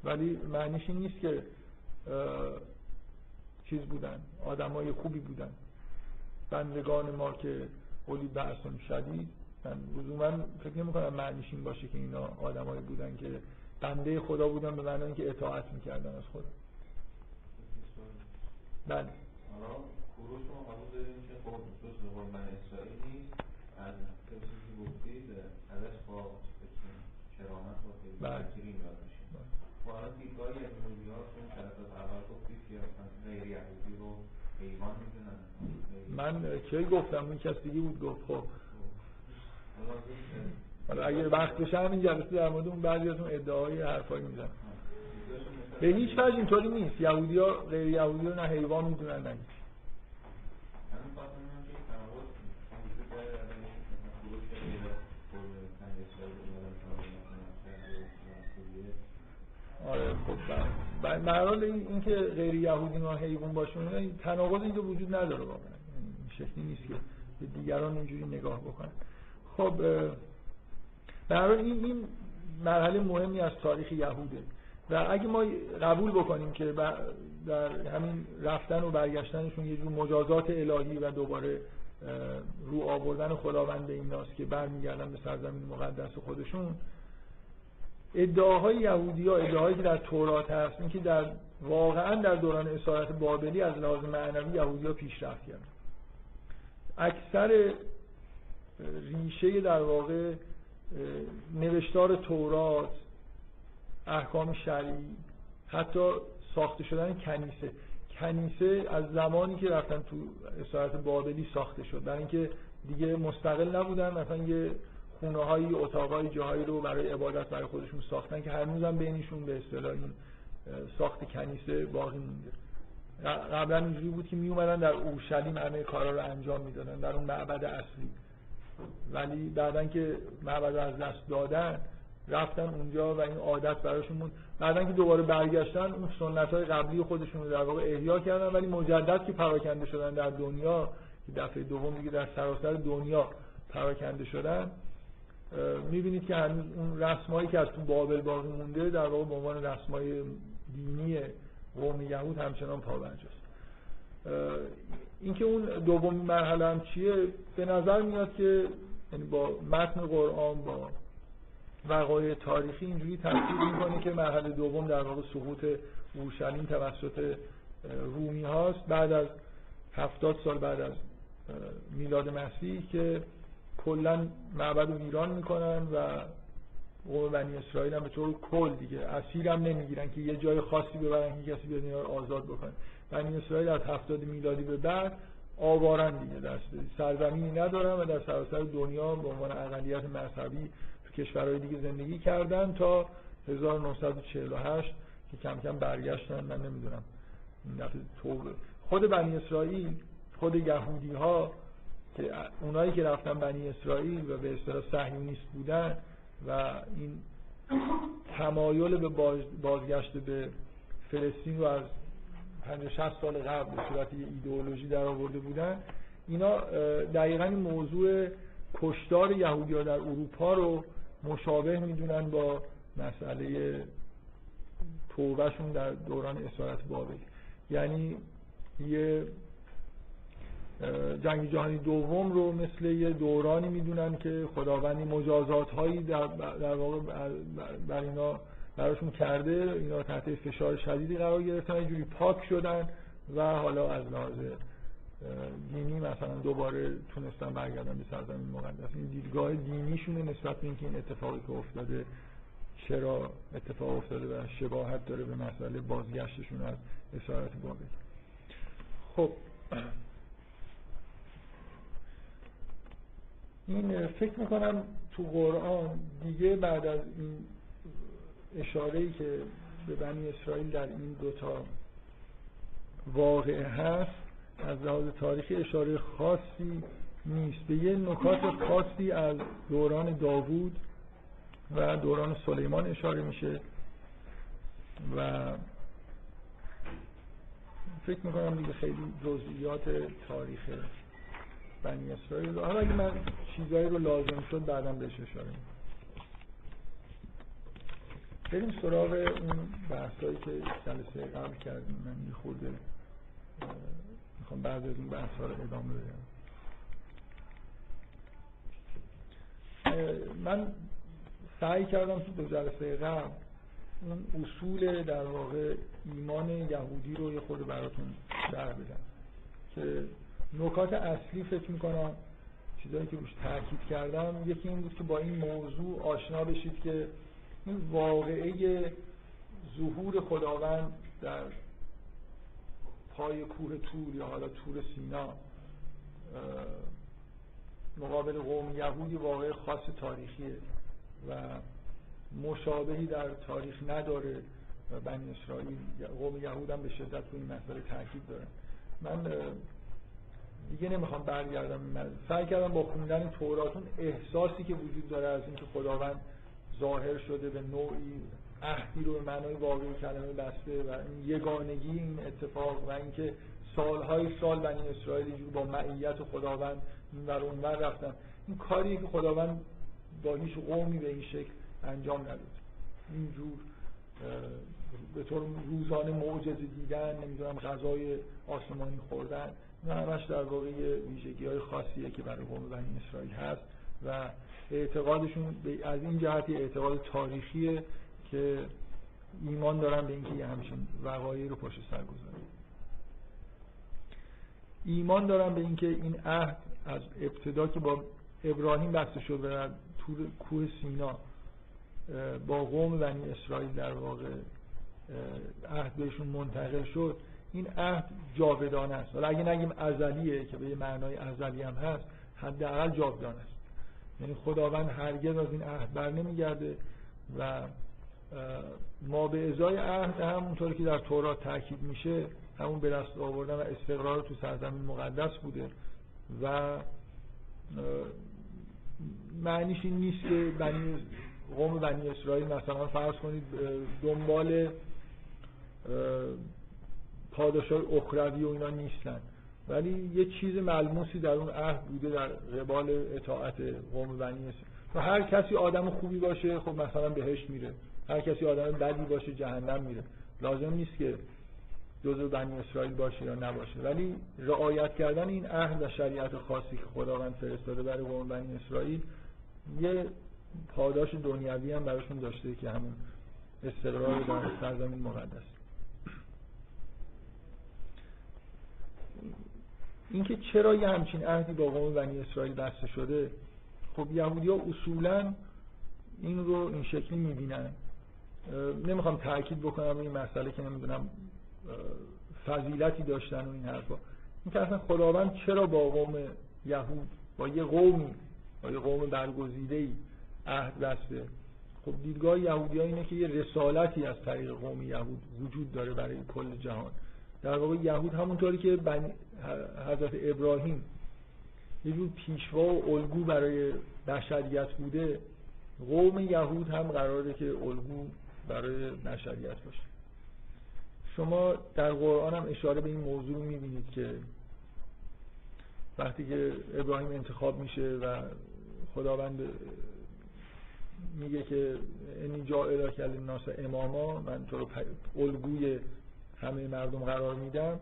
ولی معنیش این نیست که چیز بودن آدمای خوبی بودن. بندگان ما که اولی بحثون شدید من لزوما فکر نمی کنم معنیش این باشه که اینا آدمایی بودن که بنده خدا بودن به معنی اینکه اطاعت می‌کردن از خدا. بله. کوروش ما قبول داریم که خب جز به قول من اسرائیل نیست. از چیزی گفتید ازش با کرامت و بله. تکریم یاد میشه. خب حالا دیدگاه یهودی ها چون جلسات اول گفتید که مثلا غیر یهودی رو حیوان می‌دونن. من کی گفتم؟ اون کس دیگه بود گفت خب حالا اگر وقت بشه همین جلسه در مورد اون بعضی از اون ادعای حرفایی میزن به هیچ وجه اینطوری نیست. یهودی ها غیر یهودی رو نه حیوان می‌دونن نه آره خب برحال این که غیر یهودی ها حیوان باشون تناقض اینجا وجود نداره واقعا. این شکلی نیست که به دیگران اینجوری نگاه بکنن. خب برای این این مرحله مهمی از تاریخ یهوده و اگه ما قبول بکنیم که در همین رفتن و برگشتنشون یه جور مجازات الهی و دوباره رو آوردن خداوند به ایناست که برمیگردن به سرزمین مقدس خودشون ادعاهای یهودی ها ادعاهایی که در تورات هست اینکه در واقعا در دوران اسارت بابلی از لحاظ معنوی یهودی ها پیشرفت کردن. اکثر ریشه در واقع نوشتار تورات احکام شرعی حتی ساخته شدن کنیسه. کنیسه از زمانی که رفتن تو اسارت بابلی ساخته شد. برای اینکه دیگه مستقل نبودن مثلا یه خونه های اتاقای جاهایی رو برای عبادت برای خودشون ساختن که هنوزم بینشون به اصطلاح این ساخت کنیسه باقی مونده. قبلا اینجوری بود که می اومدن در اورشلیم همه کارا رو انجام می‌دادن در اون معبد اصلی. ولی بعدا که معبد از دست دادن رفتن اونجا و این عادت براشون بود. بعدا که دوباره برگشتن اون سنت های قبلی خودشون رو در واقع احیا کردن ولی مجدد که پراکنده شدن در دنیا که دفعه دوم دیگه در سراسر دنیا پراکنده شدن می‌بینید که هنوز اون رسمایی که از تو بابل باقی مونده در واقع به عنوان رسمای دینی قوم یهود همچنان پابرجاست اینکه اون دومین مرحله هم چیه؟ به نظر میاد که یعنی با متن قرآن با وقایع تاریخی اینجوری تصدیق می‌کنه که مرحله دوم در واقع سقوط اورشلیم توسط رومی هاست. بعد از هفتاد سال بعد از میلاد مسیح که کلا معبد رو ویران می‌کنن و قوم بنی اسرائیل هم به طور کل دیگه اسیر هم نمی‌گیرن که یه جای خاصی ببرن که کسی بیاد آزاد بکنه. بنی اسرائیل از هفتاد میلادی به بعد آوارن دیگه در سرزمینی ندارن و در سراسر دنیا به عنوان اقلیت مذهبی تو کشورهای دیگه زندگی کردن تا 1948 که کم کم برگشتن. من نمی‌دونم این خود بنی اسرائیل خود یهودی ها که اونایی که رفتن بنی اسرائیل و به اصطلاح صهیونیست بودن و این تمایل به بازگشت به فلسطین رو از 50 60 سال قبل به صورت یه ایدئولوژی در آورده بودن. اینا دقیقا موضوع کشتار یهودی ها در اروپا رو مشابه می‌دونن با مسئله توبهشون در دوران اسارت بابل. یعنی یه جنگ جهانی دوم رو مثل یه دورانی می‌دونن که خداوندی مجازات هایی در, در واقع بر اینا براشون کرده اینا تحت فشار شدیدی قرار گرفتن یه جوری پاک شدن و حالا از لحاظ دینی مثلا دوباره تونستن برگردن به سرزمین مقدس. این دیدگاه دینیشونه نسبت به اینکه این اتفاقی که افتاده چرا اتفاق افتاده و شباهت داره به مسئله بازگشتشون از اسارت بابل. خب. این فکر می‌کنم تو قرآن دیگه بعد از این اشاره ای که به بنی اسرائیل در این دوتا واقعه هست از لحاظ تاریخی اشاره خاصی نیست. به یه نکات خاصی از دوران داوود و دوران سلیمان اشاره میشه و فکر می‌کنم دیگه خیلی جزئیات تاریخ بنی اسرائیل حالا اگه من چیزایی رو لازم شد بعدم بهش اشاره می‌کنم. بریم سراغ اون بحثایی که جلسه قبل کردیم. من یه خورده می‌خوام بعد از این بحث رو ادامه بدم. من سعی کردم تو دو جلسه قبل اون اصول در واقع ایمان یهودی رو یه خورده براتون در بدم که نکات اصلی فکر می‌کنم چیزایی که روش تاکید کردم یکی این بود که با این موضوع آشنا بشید که این واقعه ظهور خداوند در پای کوه تور یا حالا تور سینا مقابل قوم یهودی واقع خاص تاریخیه و مشابهی در تاریخ نداره و بنی اسرائیل. قوم یهود هم به شدت این مسئله تاکید دارن. من دیگه نمی‌خوام برگردم. سعی کردم با خوندن توراتون احساسی که وجود داره از اینکه خداوند ظاهر شده به نوعی عهدی رو به معنای واقعی کلمه بسته و این یگانگی این اتفاق و اینکه سالهای سال بنی اسرائیل با معیت خداوند این ور اون رفتن. این کاریه که خداوند با هیچ قومی به این شکل انجام نداد. اینجور به طور روزانه معجزه دیدن نمی‌دونم غذای آسمانی خوردن این همش در واقع ویژگی های خاصیه که برای قوم بنی اسرائیل هست و اعتقادشون از این جهتی اعتقاد تاریخیه که ایمان دارن به اینکه یه همچین وقایعی رو پشت سر گذارن. ایمان دارن به اینکه این عهد از ابتدا که با ابراهیم بسته شد و در کوه سینا با قوم بنی اسرائیل در واقع عهد بهشون منتقل شد این عهد جاودانه است. ولی اگه نگیم ازلیه که به یه معنای ازلی هم هست حداقل جاودانه است. یعنی خداوند هرگز از این عهد بر نمیگرده و ما به ازای عهد همونطور که در تورات تاکید میشه همون به دست آوردن و استقرار تو سرزمین مقدس بوده و معنیش این نیست که بنی قوم بنی اسرائیل مثلا فرض کنید دنبال پادشاه اخروی و اینا نیستن. ولی یه چیز ملموسی در اون عهد بوده در قبال اطاعت قوم بنی و هر کسی آدم خوبی باشه خب مثلا بهشت میره. هر کسی آدم بدی باشه جهنم میره. لازم نیست که جزء بنی اسرائیل باشه یا نباشه. ولی رعایت کردن این عهد و شریعت خاصی که خداوند فرستاده برای قوم بنی اسرائیل یه پاداش دنیوی هم براشون داشته که همون استقرار در سرزمین مقدس. اینکه چرا یه همچین عهدی با قوم بنی اسرائیل بسته شده؟ خب یهودی ها اصولا این رو این شکلی می‌بینن. نمی‌خوام تاکید بکنم این مسئله که نمی‌دونم فضیلتی داشتن و این حرفا. این که اصلا خداوند چرا با قوم یهود با یه قومی با یه قوم برگزیده ای عهد بسته؟ خب دیدگاه یهودی اینه که یه رسالتی از طریق قوم یهود وجود داره برای کل جهان. در واقع یهود همونطوری که بن... حضرت ابراهیم یه جور پیشوا و الگو برای بشریت بوده قوم یهود هم قراره که الگو برای بشریت باشه. شما در قرآن هم اشاره به این موضوع می‌بینید که وقتی که ابراهیم انتخاب میشه و خداوند میگه که انی جائل کل ناس اماما من تو رو الگوی همه مردم قرار میدم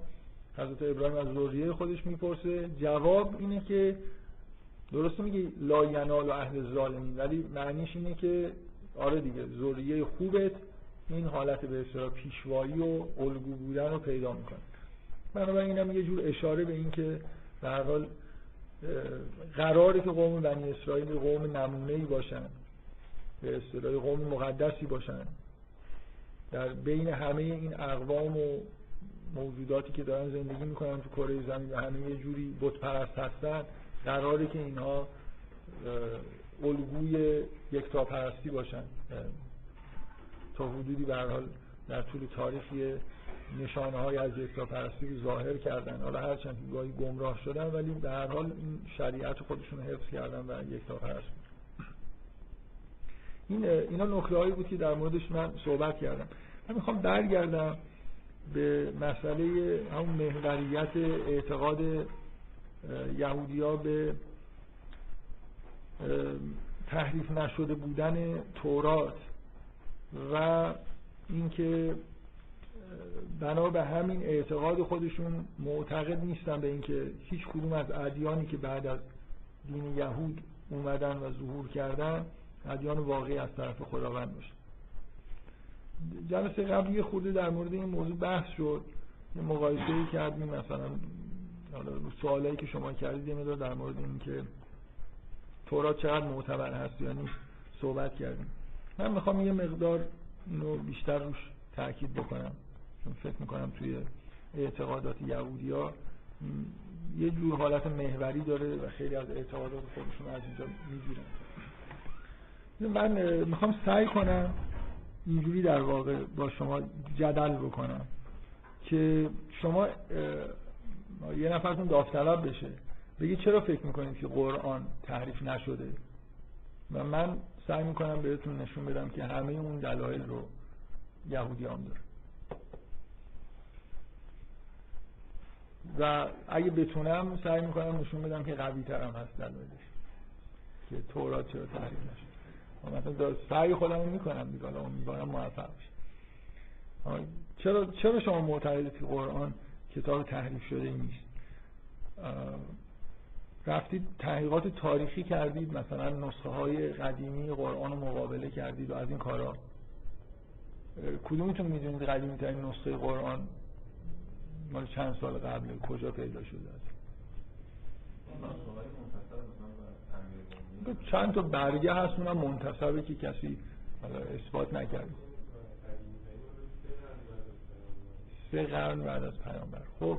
حضرت ابراهیم از ذریه خودش می‌پرسه. جواب اینه که درسته میگه لا ینال و اهل ظالمین ولی معنیش اینه که آره دیگه ذریه خوبت. این حالت به اصطلاح پیشوایی و الگو بودن رو پیدا می‌کنه. بنابراین اینم یه جور اشاره به این که به حال قراره که قوم بنی اسرائیل قوم نمونه‌ای باشن به اصطلاح قوم مقدسی باشن. در بین همه این اقوام و موجوداتی که دارن زندگی می‌کنن تو کره زمین و همه یه جوری بت پرست هستن قراره که اینها الگوی یکتا پرستی باشن تا حدودی به حال در طول تاریخ نشانه های از یکتا پرستی رو ظاهر کردن. حالا هرچند گاهی گمراه شدن ولی به هر حال این شریعت خودشون حفظ کردن و یکتا پرستی این اینا نکته هایی بود که در موردش من صحبت کردم. من می‌خوام برگردم به مسئله همون محوریت اعتقاد یهودیا به تحریف نشده بودن تورات و اینکه بنا به همین اعتقاد خودشون معتقد نیستن به اینکه هیچ کدوم از ادیانی که بعد از دین یهود اومدن و ظهور کردن ادیان واقعی از طرف خداوند باشه جلسه قبل یه خورده در مورد این موضوع بحث شد. یه مقایسه ای کردیم مثلا سوالایی که شما کردید یه در مورد این که تورات چقدر معتبر هست یا نیست صحبت کردیم. من می‌خوام یه مقدار اینو بیشتر روش تاکید بکنم. چون فکر می‌کنم توی اعتقادات یهودی ها یه جور حالت محوری داره و خیلی از اعتقادات خودشون از اینجا می‌گیرن. من می‌خوام سعی کنم اینجوری در واقع با شما جدل بکنم که شما یه نفرتون داوطلب بشه بگی چرا فکر می‌کنید که قرآن تحریف نشده؟ و من سعی می‌کنم بهتون نشون بدم که همه اون دلایل رو یهودی هم داره. و اگه بتونم سعی می‌کنم نشون بدم که قوی ترم هست دلایلش که تورات چرا تحریف نشده. مثلا سعی خودم رو می‌کنم دیگه حالا امیدوارم موفق بشه چرا چرا شما معتقدید که قرآن کتاب تحریف شده نیست؟ رفتید تحقیقات تاریخی کردید مثلا نسخه های قدیمی قرآن رو مقابله کردید و از این کارا. کدومتون می‌دونید قدیمی ترین نسخه قرآن مال چند سال قبل کجا پیدا شده است؟ چند تا برگه هست اونم منتصبه که کسی اثبات نکرد سه قرن بعد از پیامبر. خب.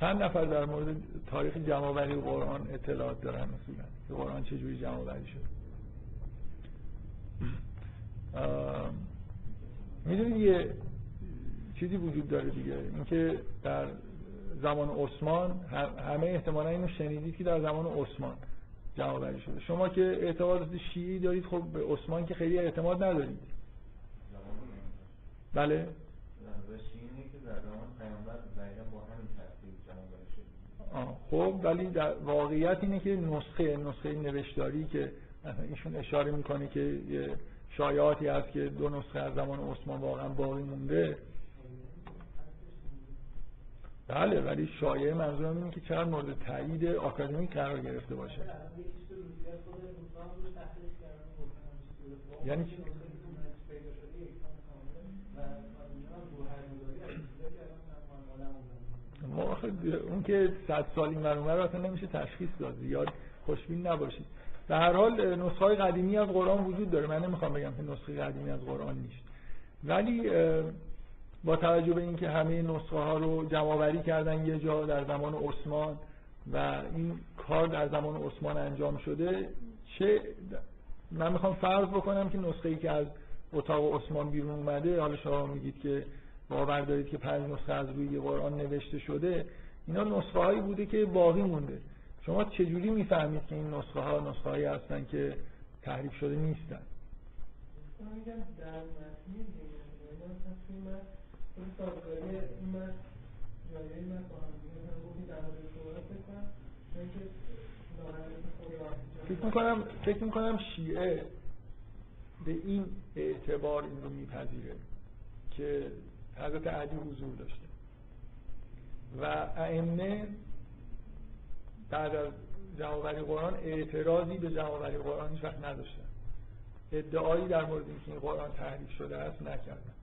چند نفر در مورد تاریخ جمعوری قرآن اطلاعات دارن؟ مثلا قرآن چجوری جمعوری شد؟ می‌دونید یه چیزی وجود داره دیگه. اینکه در زمان عثمان همه احتمالا اینو شنیدید که در زمان عثمان جمع شده. شما که اعتقادات شیعی دارید خب به عثمان که خیلی اعتماد ندارید. بله. خب ولی در واقعیت اینه که نسخه نسخه نوشتاری که ایشون اشاره می‌کنه که شایعاتی هست که دو نسخه از زمان عثمان واقعا باقی مونده. بله ولی شایعه منظورم اینه که چقدر مورد تایید آکادمیک قرار گرفته باشه. یعنی ما اون که صد سال این رو اصلا نمیشه تشخیص داد. زیاد خوشبین نباشید. در هر حال نسخه های قدیمی از قرآن وجود داره. من نمی‌خوام بگم که نسخه قدیمی از قرآن نیست. ولی با توجه به اینکه همه نسخه ها رو جمع کردن یه جا در زمان عثمان و این کار در زمان عثمان انجام شده چه من می‌خوام فرض بکنم که نسخه ای که از اتاق عثمان بیرون اومده حالا شما میگید که باور دارید که پنج نسخه از روی قرآن نوشته شده اینا نسخه هایی بوده که باقی مونده. شما چجوری می‌فهمید که این نسخه ها نسخه هایی هستن که تحریف شده نیستن؟ فکر می‌کنم فکر می‌کنم شیعه به این اعتبار این رو میپذیره که حضرت علی حضور داشته. و ائمه بعد از جمعآوری قرآن اعتراضی به جمعآوری قرآن هیچ وقت نداشتن ادعایی در مورد اینکه این قرآن تحریف شده است نکردن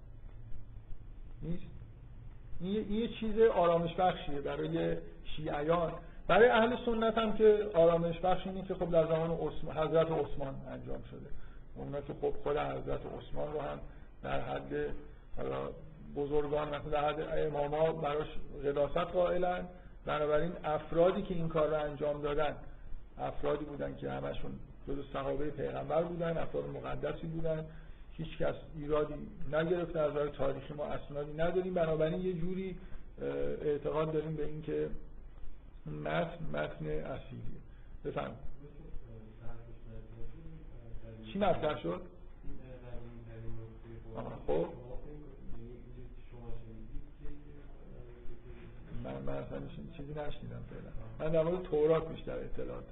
نیست؟ این یه- چیز آرامش بخشیه برای شیعیان. برای اهل سنت هم که آرامش بخش اینه که خب در زمان عثمان حضرت عثمان انجام شده. اونا که خب خود حضرت عثمان رو هم در حد بزرگان مثلا در حد اماما براش قداست قائلن. بنابراین افرادی که این کار رو انجام دادن افرادی بودن که همشون جزو صحابه پیغمبر بودن افراد مقدسی بودن هیچ کس ایرادی نگرفته از نظر تاریخی ما اسنادی نداریم. بنابراین یه جوری اعتقاد داریم به اینکه متن متن اصیلیه بفهم چی مطرح شد؟ خب. من اصلا چیزی- نشنیدم فعلا. من در مورد تورات بیشتر اطلاعات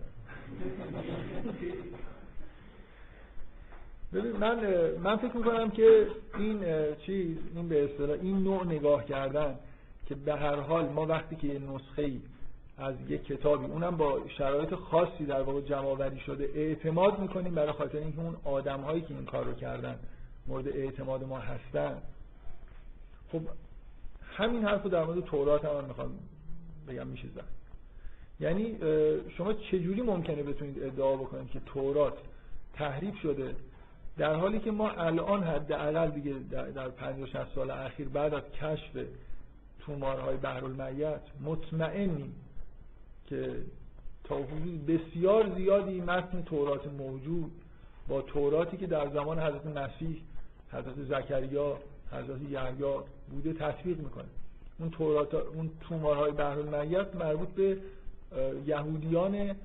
دارم. من من فکر می‌کنم که این چیز این به اصطلاح این نوع نگاه کردن که به هر حال ما وقتی که یه نسخه ای از یک کتابی اونم با شرایط خاصی در واقع جمع شده اعتماد می‌کنیم برای خاطر اینکه اون آدم هایی که این کار رو کردن مورد اعتماد ما هستن. خب همین حرف رو در مورد تورات هم من می‌خوام بگم میشه زد یعنی شما چجوری ممکنه بتونید ادعا بکنید که تورات تحریف شده در حالی که ما الان حداقل دیگه در- در 50 60 سال اخیر بعد از کشف تومارهای بحرالمیت مطمئنیم که تا حدود بسیار زیادی متن تورات موجود با توراتی که در زمان حضرت مسیح حضرت زکریا حضرت یحیی بوده تطبیق می‌کنه. اون تورات اون تومارهای بحرالمیت مربوط به یهودیان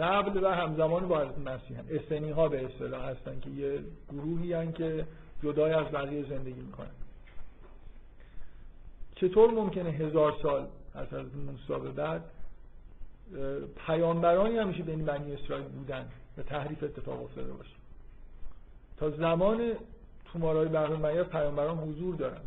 قبل و همزمان با حضرت مسیح هن. اسنی ها به اصطلاح هستن که یه گروهی هن که جدای از بقیه زندگی می‌کنن. چطور ممکنه هزار سال از حضرت موسی به بعد پیامبرانی همیشه بین بنی اسرائیل بودن و تحریف اتفاق افتاده باشه؟ تا زمان تومارای بحرالمیت پیامبران حضور دارن.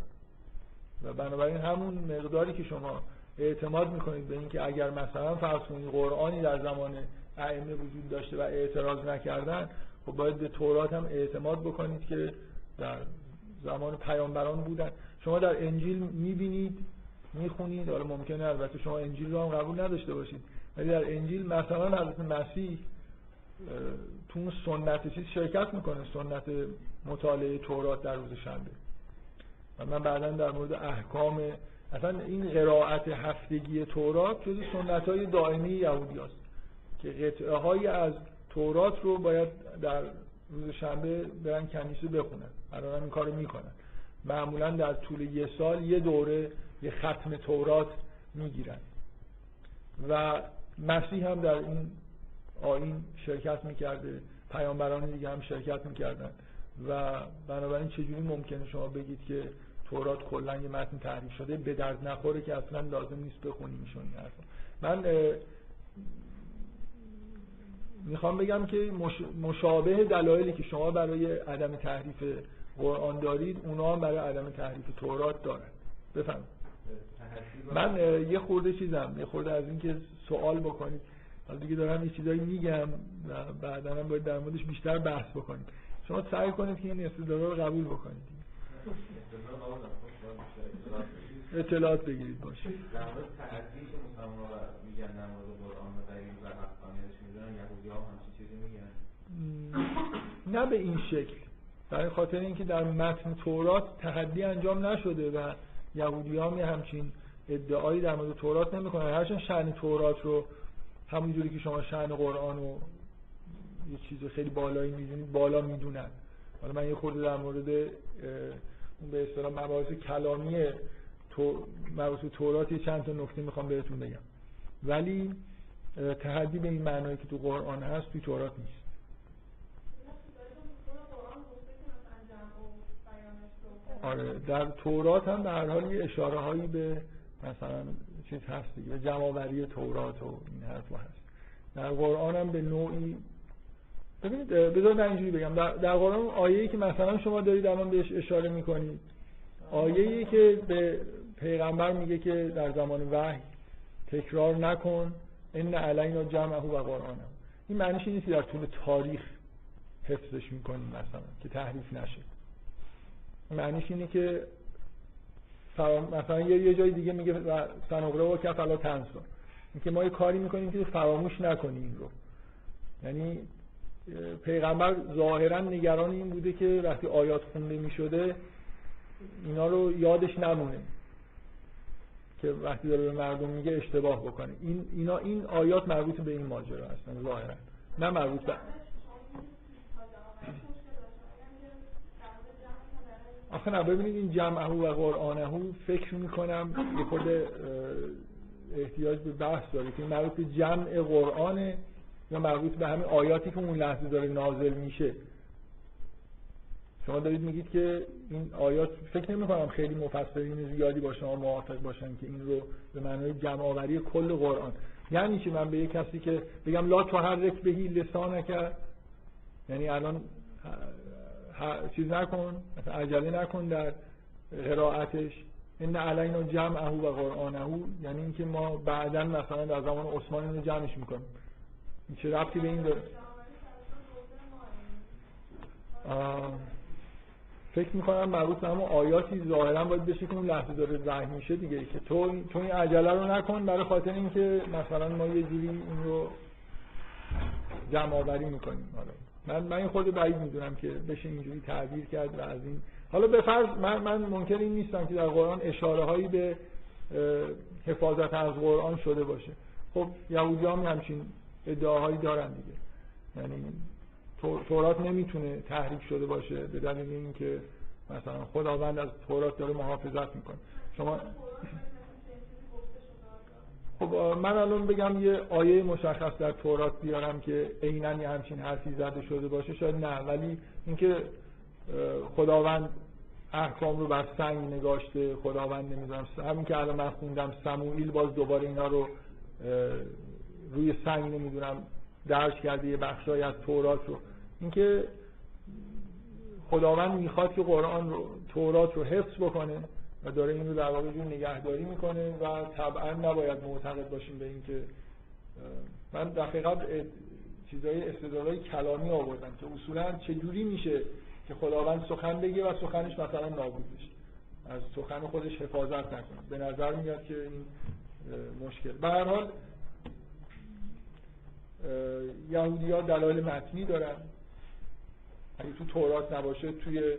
و بنابراین همون مقداری که شما اعتماد می‌کنید به اینکه اگر مثلا فرض کنید قرآنی در زمان ائمه وجود داشته و اعتراض نکردن خب باید به تورات هم اعتماد بکنید که در زمان پیامبران بودن. شما در انجیل می‌بینید می‌خونید حالا ممکنه البته شما انجیل رو هم قبول نداشته باشید ولی در انجیل مثلا حضرت مسیح تو اون سنت چیز شرکت می‌کنه سنت مطالعه تورات در روز شنبه. و من بعدا در مورد احکام اصلا این قرائت هفتگی تورات جز سنت های دائمی یهودی هست که قطعه های از تورات رو باید در روز شنبه برن کنیسه بخونن. الان این کارو می‌کنن. معمولا در طول یه سال یه دوره یه ختم تورات می‌گیرن. و مسیح هم در این آین شرکت می‌کرده. پیامبران دیگه هم شرکت می‌کردن. و بنابراین چجوری ممکنه شما بگید که تورات کلا یه متن تحریف شده به درد نخوره که اصلا لازم نیست بخونیمشون این حرفا من می‌خوام بگم که مش- مشابه دلایلی که شما برای عدم تحریف قرآن دارید اونا هم برای عدم تحریف تورات دارن. بفهم من یه خورده چیزم یه خورده از اینکه سوال بکنید. حالا دیگه دارم یه چیزایی میگم و بعدا هم باید در موردش بیشتر بحث بکنید شما سعی کنید که این استدلال رو قبول بکنید. اطلاعات بگیرید باشه. و و نه به این شکل. برای خاطر اینکه در متن تورات تحدی انجام نشده و یهودی هم یه همچین ادعایی در مورد تورات نمی‌کنن. هرچند شأن تورات رو همونجوری که شما شأن قرآن رو یه چیز خیلی بالایی می‌دونید بالا می‌دونن. حالا من یه خورده در مورد اون به اصطلاح مباحث کلامی تو مباحث تورات یه چند تا نکته می‌خوام بهتون بگم. ولی تحدی به این معنایی که تو قرآن هست توی تورات نیست. آره در تورات هم در حال یه اشاره هایی به مثلا چیز هست دیگه به تورات و این حرف هست. در قرآن هم به نوعی ببینید اه، بذارید من اینجوری بگم. در, در قرآن آیه‌ای که مثلا شما دارید الان بهش اشاره می‌کنید آیه‌ای که به پیغمبر میگه که در زمان وحی تکرار نکن ان علینا جمعه و قرآنه. این معنیش نیست در طول تاریخ حفظش می‌کنیم مثلا که تحریف نشه. معنیش اینه که. مثلا یه جای دیگه میگه و سنقره و کف الا تنسا اینکه ما یه کاری می‌کنیم که فراموش نکنیم رو. یعنی پیغمبر ظاهرا نگران این بوده که وقتی آیات خونده می‌شده اینا رو یادش نمونه. که وقتی داره به مردم میگه اشتباه بکنه. این اینا این آیات مربوط به این ماجرا هستن ظاهرا. نه مربوط به آخه نه ببینید این جمعه و قرآنه فکر می‌کنم یه اه، احتیاج به بحث داره که مربوط به جمع قرآنه. یا مربوط به همین آیاتی که اون لحظه داره نازل میشه. شما دارید میگید که این آیات فکر نمی کنم خیلی مفسرین زیادی با شما موافق باشن که این رو به معنای جمع آوری کل قرآن. یعنی چی؟ من به یه کسی که بگم لا تحرک بهی لسانک یعنی الان چیز نکن مثلا عجله نکن در قرائتش. ان علینا جمعه و قرآنه. یعنی اینکه ما بعدا مثلا در زمان عثمان اینو جمعش می‌کنیم. چه ربطی به این داره. فکر می‌کنم مربوط به همون آیاتی ظاهرا باید بشه که اون لحظه داره وحی میشه دیگه. که تو تو این عجله رو نکن برای خاطر اینکه مثلا ما یه جوری این رو جمع آوری می‌کنیم. حالا من من این خود بعید می‌دونم که بشه اینجوری تعبیر کرد و از این حالا به فرض من من منکر این نیستم که در قرآن اشاره هایی به حفاظت از قرآن شده باشه. خب یهودی هم همچین ادعاهایی دارن دیگه. یعنی تو- تورات نمی‌تونه تحریف شده باشه به دلیل اینکه مثلا خداوند از تورات داره محافظت می‌کنه. شما خب من الان بگم یه آیه مشخص در تورات بیارم که عینا یه همچین حرفی زده شده باشه. شاید نه ولی اینکه خداوند احکام رو بر سنگ نگاشته خداوند نمی‌دونم همین که الان من خوندم سموئیل باز دوباره اینا رو روی سنگ نمی‌دونم درج کرده یه بخشای از تورات رو. اینکه خداوند می‌خواد که قرآن رو تورات رو حفظ بکنه و داره این رو در واقع نگهداری می‌کنه و طبعا نباید معتقد باشیم به اینکه من دقیقا چیزای استدلالای کلامی آوردم که اصولا چجوری میشه که خداوند سخن بگه و سخنش مثلا نابود بشه. از سخن خودش حفاظت نکنه. به نظر میاد که این مشکل. به هر حال یهودی ها دلایل متنی دارن. اگه تو تورات نباشه توی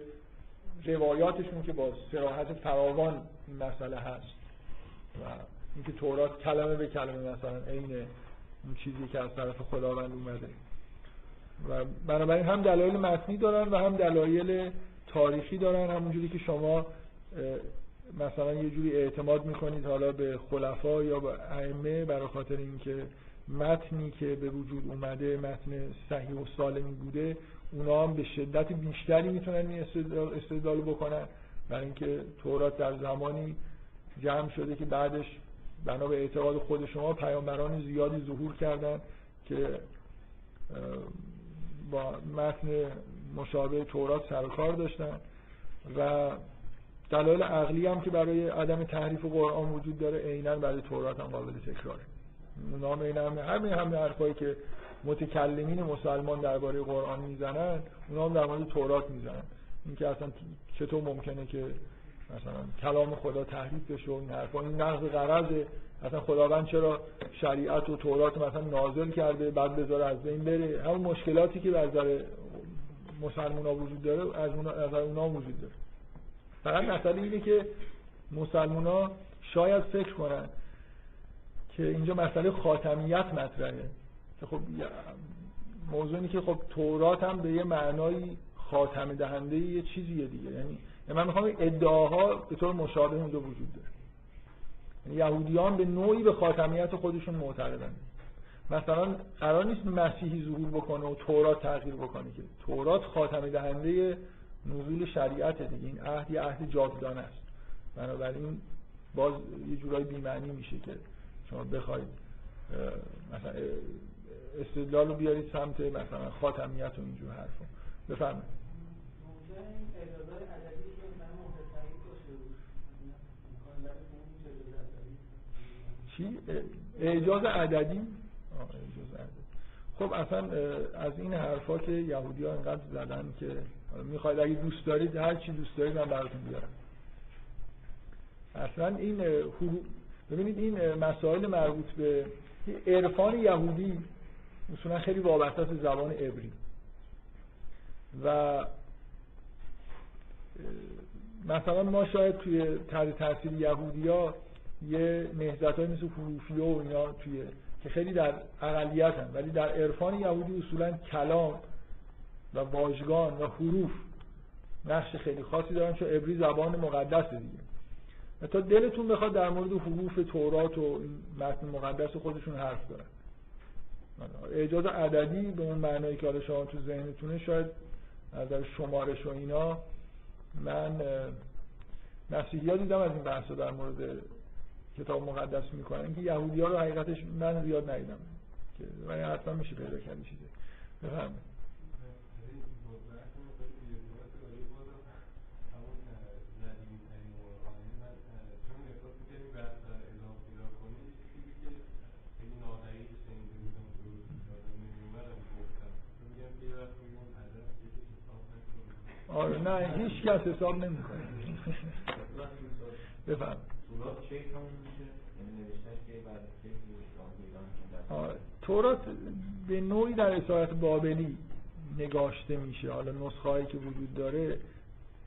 روایاتشون که با سراحت فراوان این مسئله هست. و اینکه تورات کلمه به کلمه مثلا عین چیزی که از طرف خداوند اومده. و بنابراین هم دلایل متنی دارن و هم دلایل تاریخی دارن. همونجوری که شما مثلا یه جوری اعتماد می‌کنید حالا به خلفا یا به ائمه برای خاطر اینکه متنی که به وجود اومده متن صحیح و سالمی بوده اونا هم به شدت بیشتری می‌تونن این استدلال, بکنن. برای اینکه تورات در زمانی جمع شده که بعدش بنا به اعتقاد خود شما پیامبران زیادی ظهور کردن که با متن مشابه تورات سر کار داشتن. و دلایل عقلی هم که برای عدم تحریف قرآن وجود داره عینا برای تورات هم قابل تکراره. اونا هم عینا هم همه همه حرفایی که متکلمین مسلمان درباره قرآن می‌زنن اونا هم در مورد تورات می‌زنن. اینکه اصلا چطور ممکنه که مثلا کلام خدا تحریف بشه و این حرفا این نقض غرضه اصلا خداوند چرا شریعت و تورات مثلا نازل کرده بعد بذاره از بین بره؟ همون مشکلاتی که از نظر مسلمان وجود داره از نظر اونا وجود داره. فقط مسئله اینه که مسلمان ها شاید فکر کنن که اینجا مسئله خاتمیت مطرحه. که خب موضوع اینه که خب تورات هم به یه معنایی خاتمه دهنده یه چیزیه دیگه. یعنی من می‌خوام ادعاها به طور مشابه اونجا وجود داره. یعنی یهودیان به نوعی به خاتمیت خودشون معتقدن. مثلا قرار نیست مسیحی ظهور بکنه و تورات تغییر بکنه که تورات خاتمه دهنده نزول شریعت دیگه. این عهد یه عهد جاودانه است. بنابراین باز یه جورایی بیمعنی میشه که شما بخواید مثلا استدلال رو بیارید سمت مثلا خاتمیت و اینجور حرفا بفرمایید چی؟ اعجاز عددی؟ اعجاز عددی خب اصلا از این حرفا که یهودی ها انقدر زدن که می‌خواید اگه دوست دارید هر چی دوست دارید من براتون بیارم اصلا این ببینید این مسائل مربوط به عرفان یهودی اصولا خیلی وابسته است زبان عبری. و مثلا ما شاید توی تحت تاثیر یهودی ها یه نهزت های مثل حروفی و اینا توی که خیلی در اقلیت هم ولی در عرفان یهودی اصولا کلام و واژگان و حروف نقش خیلی خاصی دارن چون عبری زبان مقدس دیگه. و تا دلتون بخواد در مورد حروف تورات و متن مقدس خودشون حرف دارن اعجاز عددی به اون معنایی که حالا شما تو ذهنتونه شاید از شمارش و اینا. من مسیحی ها دیدم از این بحث در مورد کتاب مقدس می‌کنن که یهودی ها رو حقیقتش من زیاد ندیدم که حتما میشه پیدا کرد چیزی بفرمایید. نه هیچ کس حساب نمی‌کنه. بفهم تورات به نوعی در اسارت بابلی نگاشته میشه. حالا نسخه هایی که وجود داره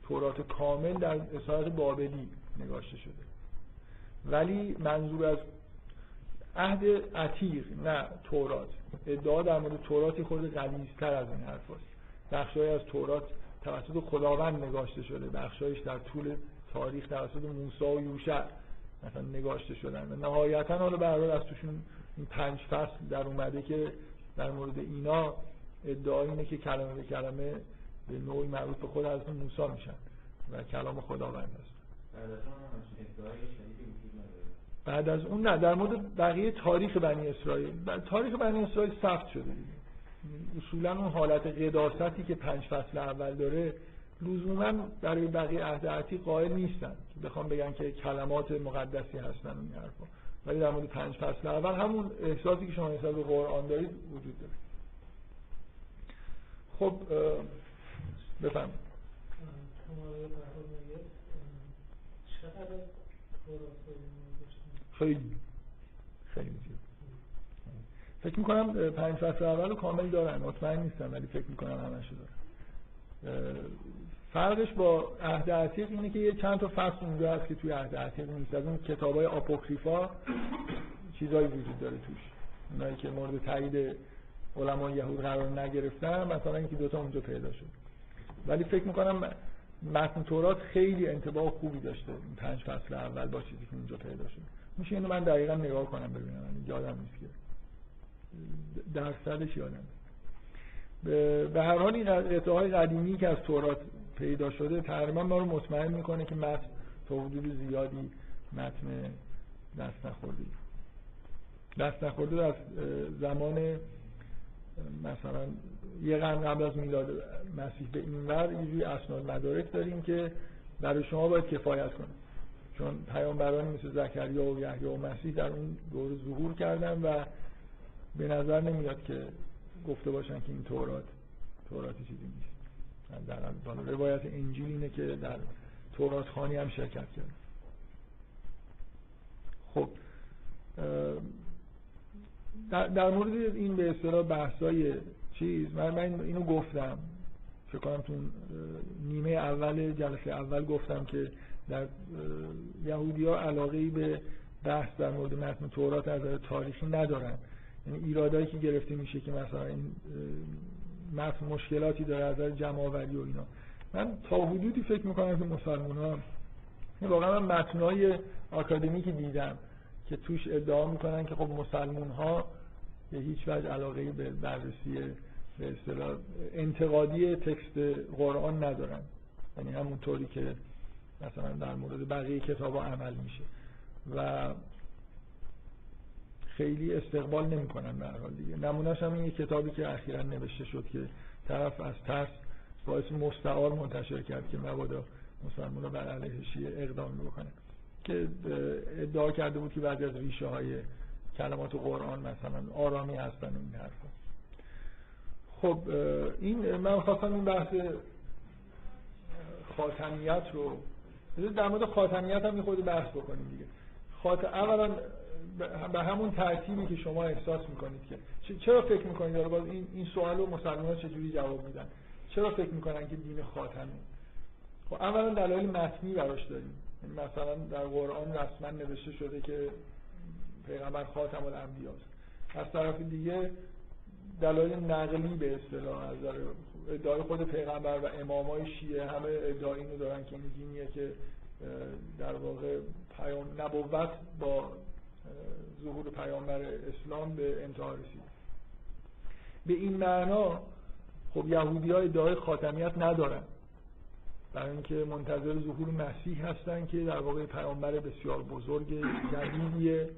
تورات کامل در اسارت بابلی نگاشته شده. ولی منظور از عهد عتیق نه تورات. ادعا در مورد توراتی خود غلیظتر از این حرف هست از تورات توسط خداوند نگاشته شده. بخشایش در طول تاریخ توسط موسی و یوشع مثلا نگاشته شدن. و نهایتا حالا برای از توشون این پنج فصل در اومده که در مورد اینا ادعا اینه که کلمه به کلمه به نوعی مربوط به خود از موسی میشن و کلام خداوند هست بعد از اون نه در مورد بقیه تاریخ بنی اسرائیل. تاریخ بنی اسرائیل ثبت شده. اصولا اون حالت قداستی که پنج فصل اول داره لزوما برای بقیه عهد عتیق قائل نیستن. بخوام بگن که کلمات مقدسی هستن این حرفا. ولی در مورد پنج فصل اول همون احساسی که شما نسبت به قرآن دارید وجود داره. خب بفهم خیلی فکر می‌کنم پنج فصل اول کامل دارن. مطمئن نیستم ولی فکر می‌کنم همشو دارن. فرقش با عهد عتیق اینه که یه چند تا فصل اونجا هست که توی عهد عتیق نیست. از اون کتابای آپوکریفا چیزایی وجود داره توش. اونایی که مورد تایید علما یهود قرار نگرفتن مثلا اینکه دوتا اونجا پیدا شد. ولی فکر می‌کنم متن تورات خیلی انتباه خوبی داشته این پنج فصل اول با چیزی که اونجا پیدا شد. میشه اینو من دقیقا نگاه کنم ببینم. یادم نیست که درصدش یادم. به هر حال این قطعه قدیمی که از تورات پیدا شده تقریبا ما رو مطمئن می‌کنه که متن تا حدود زیادی متن دست نخورده. دست نخورده از زمان مثلا یه قرن قبل از میلاد مسیح به این ور یه جوری اسناد مدارک داریم که برای شما باید کفایت کنه. چون پیامبرانی مثل زکریا و یحیی و مسیح در اون دور ظهور کردن و به نظر نمیاد که گفته باشن که این تورات توراتی چیزی نیست. در روایت انجیل اینه که در تورات خانی هم شرکت کرد. خب در, در مورد این به اصطلاح بحثای چیز من, من اینو گفتم. فکر کنم تو نیمه اول جلسه اول گفتم که در یهودی ها علاقه به بحث در مورد متن تورات از تاریخی ندارن. یعنی ایرادایی که گرفته میشه که مثلا این متن مشکلاتی داره از نظر جمعآوری و اینا. من تا حدودی فکر می‌کنم که مسلمان ها واقعا من متنای آکادمیکی دیدم که توش ادعا می‌کنن که خب مسلمون ها به هیچ وجه علاقه به بررسی به اصطلاح انتقادی تکست قرآن ندارن. یعنی همونطوری که مثلا در مورد بقیه کتاب عمل میشه. و خیلی استقبال نمی‌کنن به هر حال دیگه. نمونهش هم این کتابی که اخیرا نوشته شد که طرف از ترس باعث مستعار منتشر کرد که مبادا مسلمان بر علیه شیعه اقدام بکنه. که ادعا کرده بود که بعضی از ریشه های کلمات قرآن مثلا آرامی هستن و این حرفا. خب این من خواستم این بحث خاتمیت رو در مورد خاتمیت هم خود بحث بکنیم دیگه. خات... اولا به همون ترتیبی که شما احساس می‌کنید که چرا فکر می‌کنید؟ داره باز این این سوالو مسلمان چجوری جواب میدن؟ چرا فکر می‌کنن که دین خاتمه؟ خب اولا دلایل متنی براش داریم. یعنی مثلا در قرآن رسما نوشته شده که پیغمبر خاتم الانبیا از طرف دیگه دلایل نقلی به اصطلاح از ادعای خود پیغمبر و امامای شیعه همه ادعای اینو دارن که این دینیه که در واقع پیام نبوت با ظهور پیامبر اسلام به انتها رسید. به این معنا خب یهودی ها ادعای خاتمیت ندارن. برای اینکه منتظر ظهور مسیح هستن که در واقع پیامبر بسیار بزرگ جدیدیه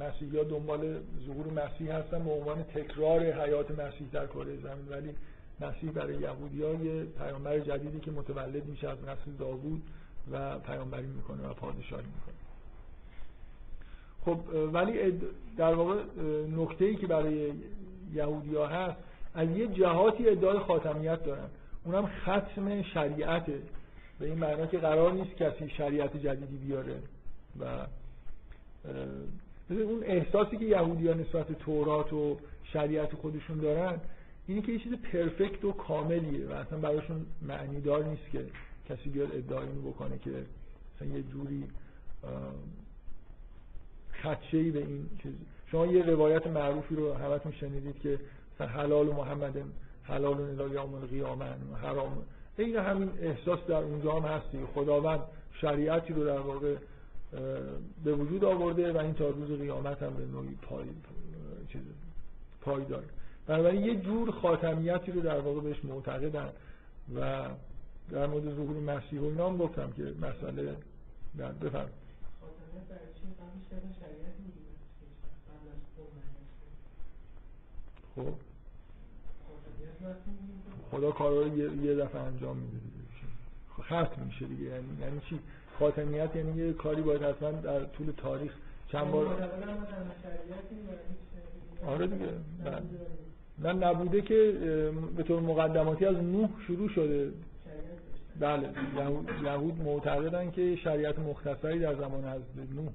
مسیحی ها دنبال ظهور مسیح هستن به عنوان تکرار حیات مسیح در کره زمین. ولی مسیح برای یهودی ها یه پیامبر جدیدی که متولد میشه از نسل داوود و پیامبری می‌کنه و پادشاهی می‌کنه. خب ولی در واقع نکته ای که برای یهودی ها هست از یه جهاتی ادعای خاتمیت دارن. اونم ختم شریعته به این معنا که قرار نیست کسی شریعت جدیدی بیاره و اون احساسی که یهودی ها نسبت تورات و شریعت خودشون دارن اینی که یه چیز پرفکت و کاملیه و اصلا براشون معنی دار نیست که کسی بیاد ادعای بکنه که مثلا یه جوری خدشه به این چیز. شما یه روایت معروفی رو همتون شنیدید که حلال محمد حلال الی یوم القیامه حرام. این همین احساس در اونجا هم هستی خداوند شریعتی رو در واقع به وجود آورده و این تا روز قیامت هم به نوعی پای چیز پای داره. بنابراین یه جور خاتمیتی رو در واقع بهش معتقدن و در مورد ظهور مسیح و اینا گفتم که مسئله بفرم خب. خدا کارا رو یه دفعه انجام میده ختم میشه دیگه. یعنی یعنی چی؟ خاتمیت یعنی یه کاری باید حتما در طول تاریخ چند بار آره دیگه. بله. نه نبوده که به طور مقدماتی از نوح شروع شده. بله یهود معتقدن که شریعت مختصری در زمان حضرت نوح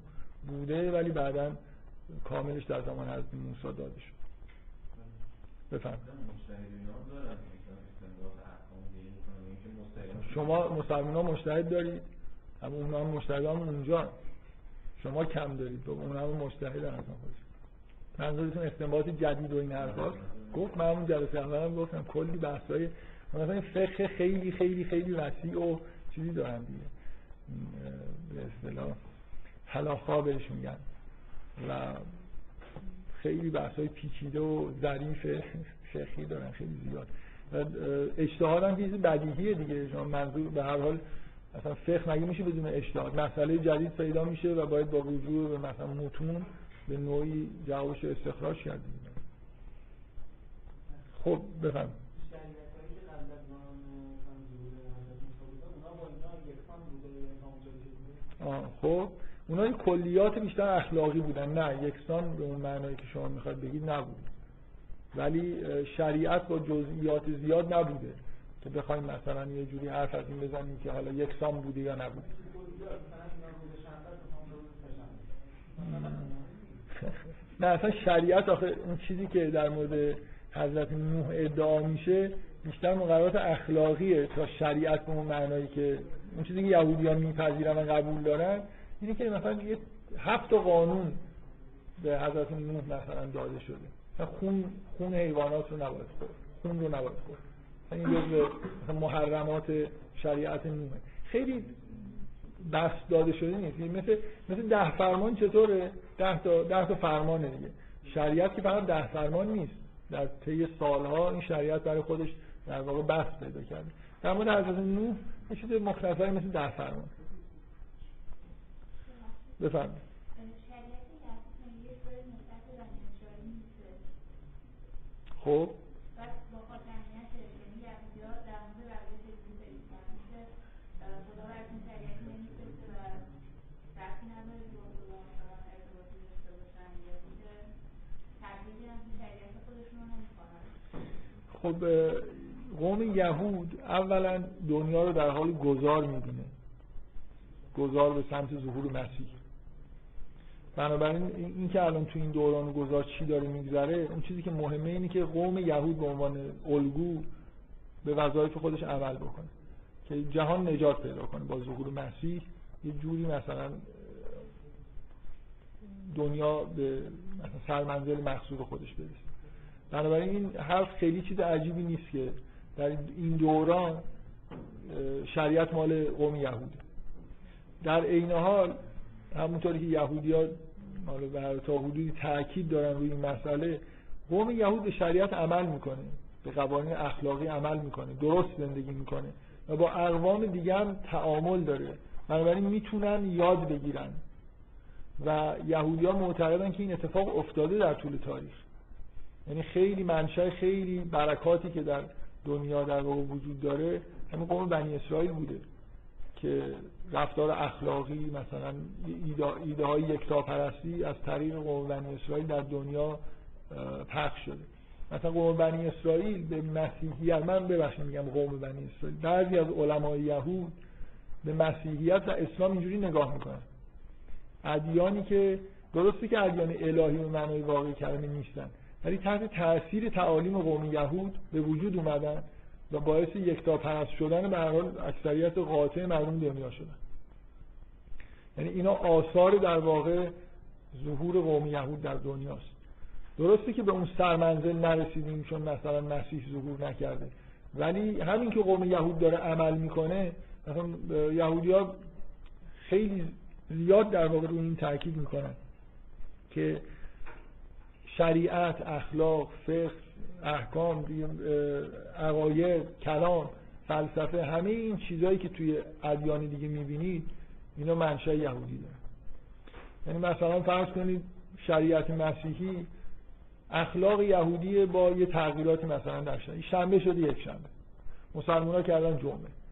بوده ولی بعدا کاملش در زمان حضرت موسی داده شد. بفهم شما مسلمان ها مشتهد دارید اما اون هم مشتهد هم اونجا شما کم دارید و اون هم مشتهد هم خودش منظورتون استنباط جدید و این حرفاست؟ گفت من همون جلسه اولم گفتم کلی بحثای مثلا فقه خیلی خیلی خیلی وسیع و چیزی دارن دیگه. به اصطلاح حلاخا بهش میگن. و خیلی بحث های پیچیده و ظریف فقهی دارن خیلی زیاد. و اجتهاد هم چیز بدیهیه دیگه. شما منظور به هر حال مثلا فقه مگه میشه بدون اجتهاد؟ مسئله جدید پیدا میشه و باید با رجوع به مثلا متون به نوعی جوابش استخراج کردیم. خب بفهم خب. اونها کلیات بیشتر اخلاقی بودن. نه یکسان به اون معنایی که شما می‌خواید بگید نبود. ولی شریعت با جزئیات زیاد نبوده. که بخوایم مثلا یه جوری حرف از این بزنیم که حالا یکسان بوده یا نبوده نه اصلا شریعت آخه اون چیزی که در مورد حضرت نوح ادعا میشه بیشتر مقررات اخلاقیه تا شریعت به اون معنایی که اون چیزی که یهودیان میپذیرن و قبول دارن اینه که مثلا یه هفت قانون به حضرت نوح مثلا داده شده. خون خون حیوانات رو نباید خورد. خون رو نباید خورد. این جزء محرمات شریعت نوحه خیلی بحث داده شده نیست. یعنی مثل مثل ده فرمان چطوره؟ ده تا ده تا فرمانه دیگه. شریعت که فقط ده فرمان نیست. در طی سالها این شریعت برای خودش در واقع بحث پیدا کرده. در مورد حضرت نوح یه چیز مختصری مثل ده فرمان. بفرمایید. خب. خب قوم یهود اولا دنیا رو در حال گذار می‌بینه. گذار به سمت ظهور مسیح. بنابراین این که الان تو این دوران گذار چی داره میگذره اون چیزی که مهمه اینه که قوم یهود به عنوان الگو به وظایف خودش عمل بکنه. که جهان نجات پیدا کنه با ظهور مسیح. یه جوری مثلا دنیا به مثلا سرمنزل مقصود خودش برسه. بنابراین این حرف خیلی چیز عجیبی نیست که در این دوران شریعت مال قوم یهوده در عین حال همونطوری که یهودی ها تا حدودی تاکید دارن روی این مسئله قوم یهود به شریعت عمل می‌کنه به قوانین اخلاقی عمل می‌کنه درست زندگی می‌کنه و با اقوام دیگه هم تعامل داره. بنابراین می‌تونن یاد بگیرن. و یهودی ها معتقدن که این اتفاق افتاده در طول تاریخ. یعنی خیلی منشأ خیلی برکاتی که در دنیا در واقع وجود داره همین قوم بنی اسرائیل بوده که رفتار اخلاقی مثلا ایده, های یکتاپرستی از طریق قوم بنی اسرائیل در دنیا پخش شده. مثلا قوم بنی اسرائیل به مسیحیت من ببخشید میگم قوم بنی اسرائیل بعضی از علمای یهود به مسیحیت و اسلام اینجوری نگاه می‌کنن. ادیانی که درسته که ادیان الهی و معنای واقعی کلمه نیستن ولی تحت تاثیر تعالیم قوم یهود به وجود اومدن و باعث یکتا پرست شدن به حال اکثریت قاطع مردم دنیا شدن. یعنی اینا آثار در واقع ظهور قوم یهود در دنیاست. درسته که به اون سرمنزل نرسیدیم چون مثلا مسیح ظهور نکرده. ولی همین که قوم یهود داره عمل می‌کنه مثلا یهودی ها خیلی زیاد در واقع روی این تاکید می‌کنن که شریعت اخلاق فقه احکام عقاید کلام فلسفه همه این چیزهایی که توی ادیان دیگه می‌بینید اینا منشأ یهودی داره یعنی مثلا فرض کنید شریعت مسیحی اخلاق یهودی با یه تغییراتی مثلا در شنبه شده یک شنبه. مسلمان ها کردن جمعه.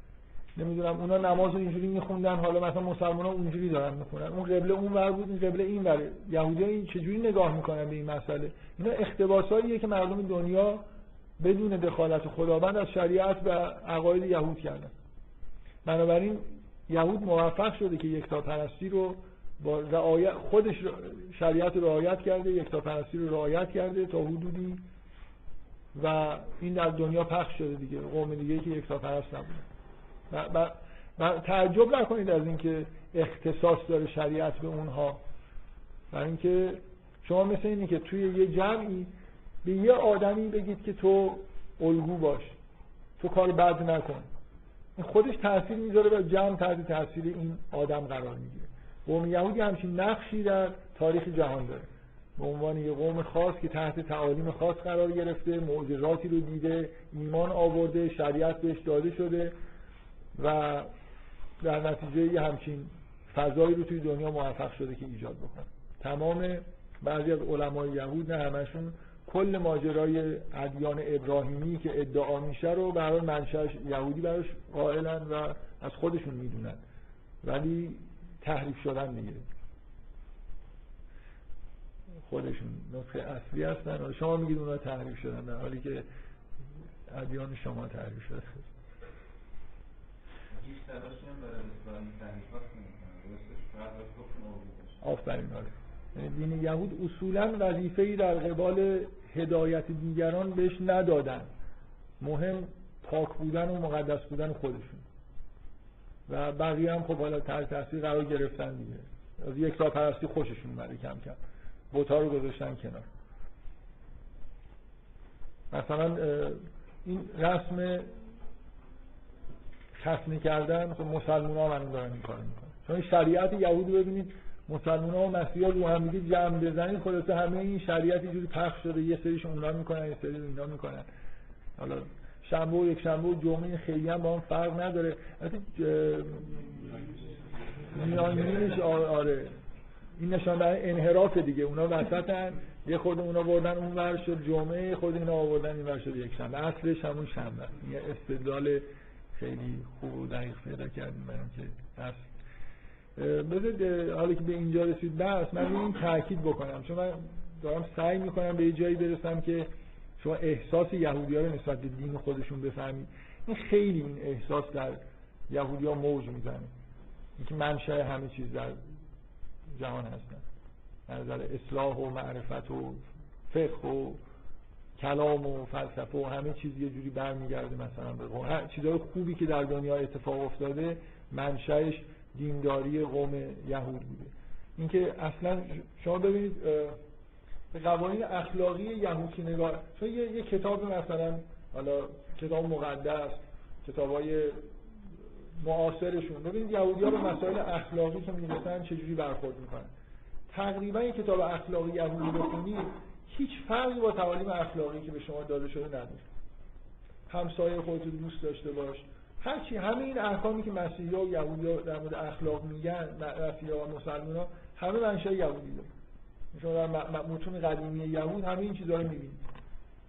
نمی‌دونم اونا نماز اینجوری میخوندن حالا مثلا مسلمان ها اونجوری دارن می‌خونن. اون قبله اون ور بود این قبله این وره. یهودی این چجوری نگاه می‌کنن به این مسئله؟ اینا اقتباساییه که مردم دنیا بدون دخالت خداوند از شریعت و عقاید یهود کردن. بنابراین یهود موفق شده که یکتا پرستی رو با رعایت خودش شریعت رو رعایت کرده یکتا پرستی رو رعایت کرده تا حدودی و این در دنیا پخش شده دیگه. قوم دیگه که یکتا پرست نبوده و تعجب نکنید از اینکه اختصاص داره شریعت به اونها. برای اینکه شما مثل اینه که توی یه جمعی به یه آدمی بگید که تو الگو باش تو کار بد نکن. این خودش تاثیر می‌ذاره و جمع تحت تاثیر این آدم قرار می‌گیره. قوم یهودی همچین نقشی در تاریخ جهان داره. به عنوان یه قوم خاص که تحت تعالیم خاص قرار گرفته معجزاتی رو دیده ایمان آورده شریعت بهش داده شده. و در نتیجه یه همچین فضایی رو توی دنیا موفق شده که ایجاد بکنه. تمام بعضی از علمای یهود نه همشون کل ماجرای ادیان ابراهیمی که ادعا میشه رو برای منشأش یهودی براش قائلن و از خودشون می‌دونن. ولی تحریف شدن دیگه. خودشون نطق اصلی هستن. شما میگید اونا تحریف شدن در حالی که ادیان شما تحریف شده. آفرین آره یعنی دین یهود اصولا وظیفه‌ای در قبال هدایت دیگران بهش ندادن. مهم پاک بودن و مقدس بودن خودشون. و بقیه هم خب حالا تحت تاثیر قرار گرفتن دیگه. از یک پرستی خوششون اومده کم کم. بوتا رو گذاشتن کنار. مثلا این رسم ختنه کردن خب مسلمان ها من دارن این کار می‌کنن چون شریعت یهود ببینید مسلمان ها و مسیحا رو هم دیگه جمع بزنید خلاصه همه این شریعت اینجوری پخش شده یه سریشون اونا می‌کنن یه سری اینا می‌کنن. حالا شنبه و یک شنبه و جمعه خیلی هم با هم فرق نداره. میانگینش آره. این نشان دهنده انحراف دیگه. اونا وسطن یه خود اونا بردن اون ور شد جمعه خود اینا آوردن این ور شد یک شنبه. اصلش همون شنبه یه استدلال خیلی خوب و دقیق پیدا کردیم برای که اصل بذارید حالا که به اینجا رسید بس من این تاکید بکنم. چون من دارم سعی می‌کنم به یه جایی برسم که شما احساس یهودی ها رو نسبت به دین خودشون بفهمید. این خیلی این احساس در یهودی ها موج می‌زنه. اینکه منشأ همه چیز در جهان هستن. نظر اصلاح و معرفت و فقه و کلام و فلسفه و همه چیز یه جوری برمیگرده مثلا به هر چیزای خوبی که در دنیا اتفاق افتاده منشأش دینداری قوم یهود بوده. اینکه اصلا شما ببینید به قوانین اخلاقی یهودی نگاه چون یه, یه کتاب مثلا حالا کتاب مقدس کتابای معاصرشون. ببینید یهودی ها به مسائل اخلاقی که می‌رسن چجوری برخورد می‌کنن. تقریبا یه کتاب اخلاقی یهودی بخونید هیچ فرقی با تعالیم اخلاقی که به شما داده شده نداره. همسایه خودت دوست داشته باش. هرچی همه این احکامی که مسیحی و یهودی در مورد اخلاق میگن مسیحی و مسلمان ها همه منشأ یهودی داره شما در متون قدیمی یهود همه این چیزها رو می‌بینید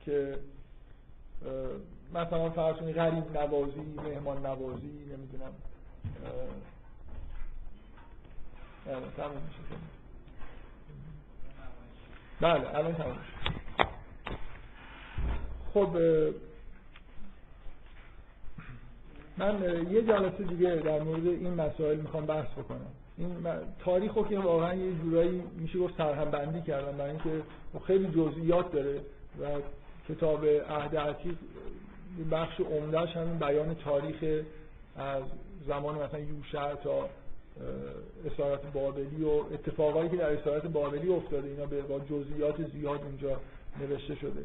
که مثلا فرض کنید غریب نوازی مهمان نوازی نمی‌دونم تمام میشه. بله الان تمام خب من یه جلسه دیگه در مورد این مسائل می‌خوام بحث بکنم. این تاریخ که واقعا یه جورایی میشه گفت سرهم بندی کردم برای اینکه خیلی جزئیات داره و کتاب عهد عتیق بخش عمدهش همین بیان تاریخ از زمان مثلا یوشع تا اسارت بابلی و اتفاقایی که در اسارت بابلی افتاده اینا با جزئیات زیاد اونجا نوشته شده.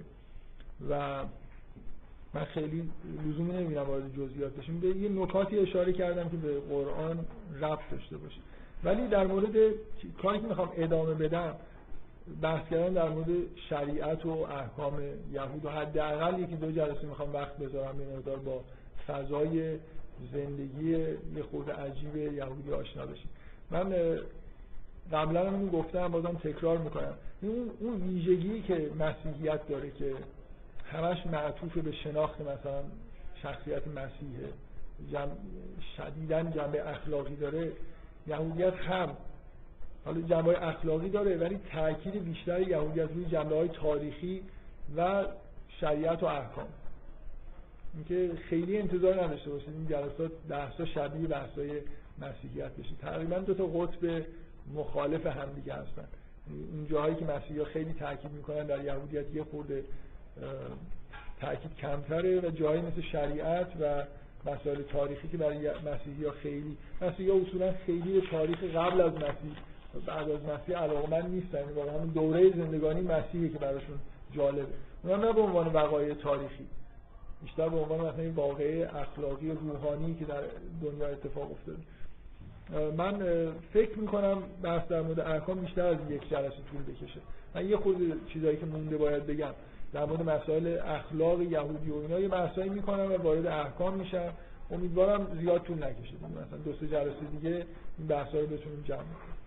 و من خیلی لزومی نمی‌دونم وارد جزئیات بشیم. به یه نکاتی اشاره کردم که به قرآن ربط داشته باشه. ولی در مورد کاری که می‌خوام ادامه بدم بحث کردن در مورد شریعت و احکام یهود و حداقل یکی دو جلسه می‌خوام وقت بذارم این مقدار با فضای زندگی یه خود عجیب یهودی آشنا بشیم من قبلا هم گفتم بازم تکرار می‌کنم. اون اون ویژگی که مسیحیت داره که همش معطوف به شناخت مثلا شخصیت مسیحه جمع شدیدن جنبه اخلاقی داره یهودیت هم. حالا جنبه اخلاقی داره ولی تاکید بیشتر یهودیت روی جنبه های تاریخی و شریعت و احکام. اینکه خیلی انتظار نداشته باشید این جلسات بحثا شبیه بحثای مسیحیت بشه. تقریبا دو تا قطب مخالف همدیگه هستن. این جاهایی که مسیحی خیلی تاکید می‌کنن در یهودیت یه خورده تاکید کمتره و جایی مثل شریعت و مسائل تاریخی که برای مسیحی ها خیلی مسیحی ها اصولا خیلی تاریخ قبل از مسیح بعد از مسیح علاقه من نیستن واقعا همون دوره زندگانی مسیحی که براشون جالبه. اونا نه به عنوان وقایع تاریخی. بیشتر به عنوان مثلا این واقعه اخلاقی روحانی که در دنیا اتفاق افتاده. من فکر می‌کنم بحث در مورد احکام بیشتر از یک جلسه طول بکشه. من یه خود چیزایی که مونده باید بگم. در مورد مسائل اخلاق یهودی و اینا یه بحثایی می‌کنم و وارد احکام میشم. امیدوارم زیاد طول نکشه. مثلا دو سه جلسه دیگه این بحثا رو بتونیم جمع کنیم.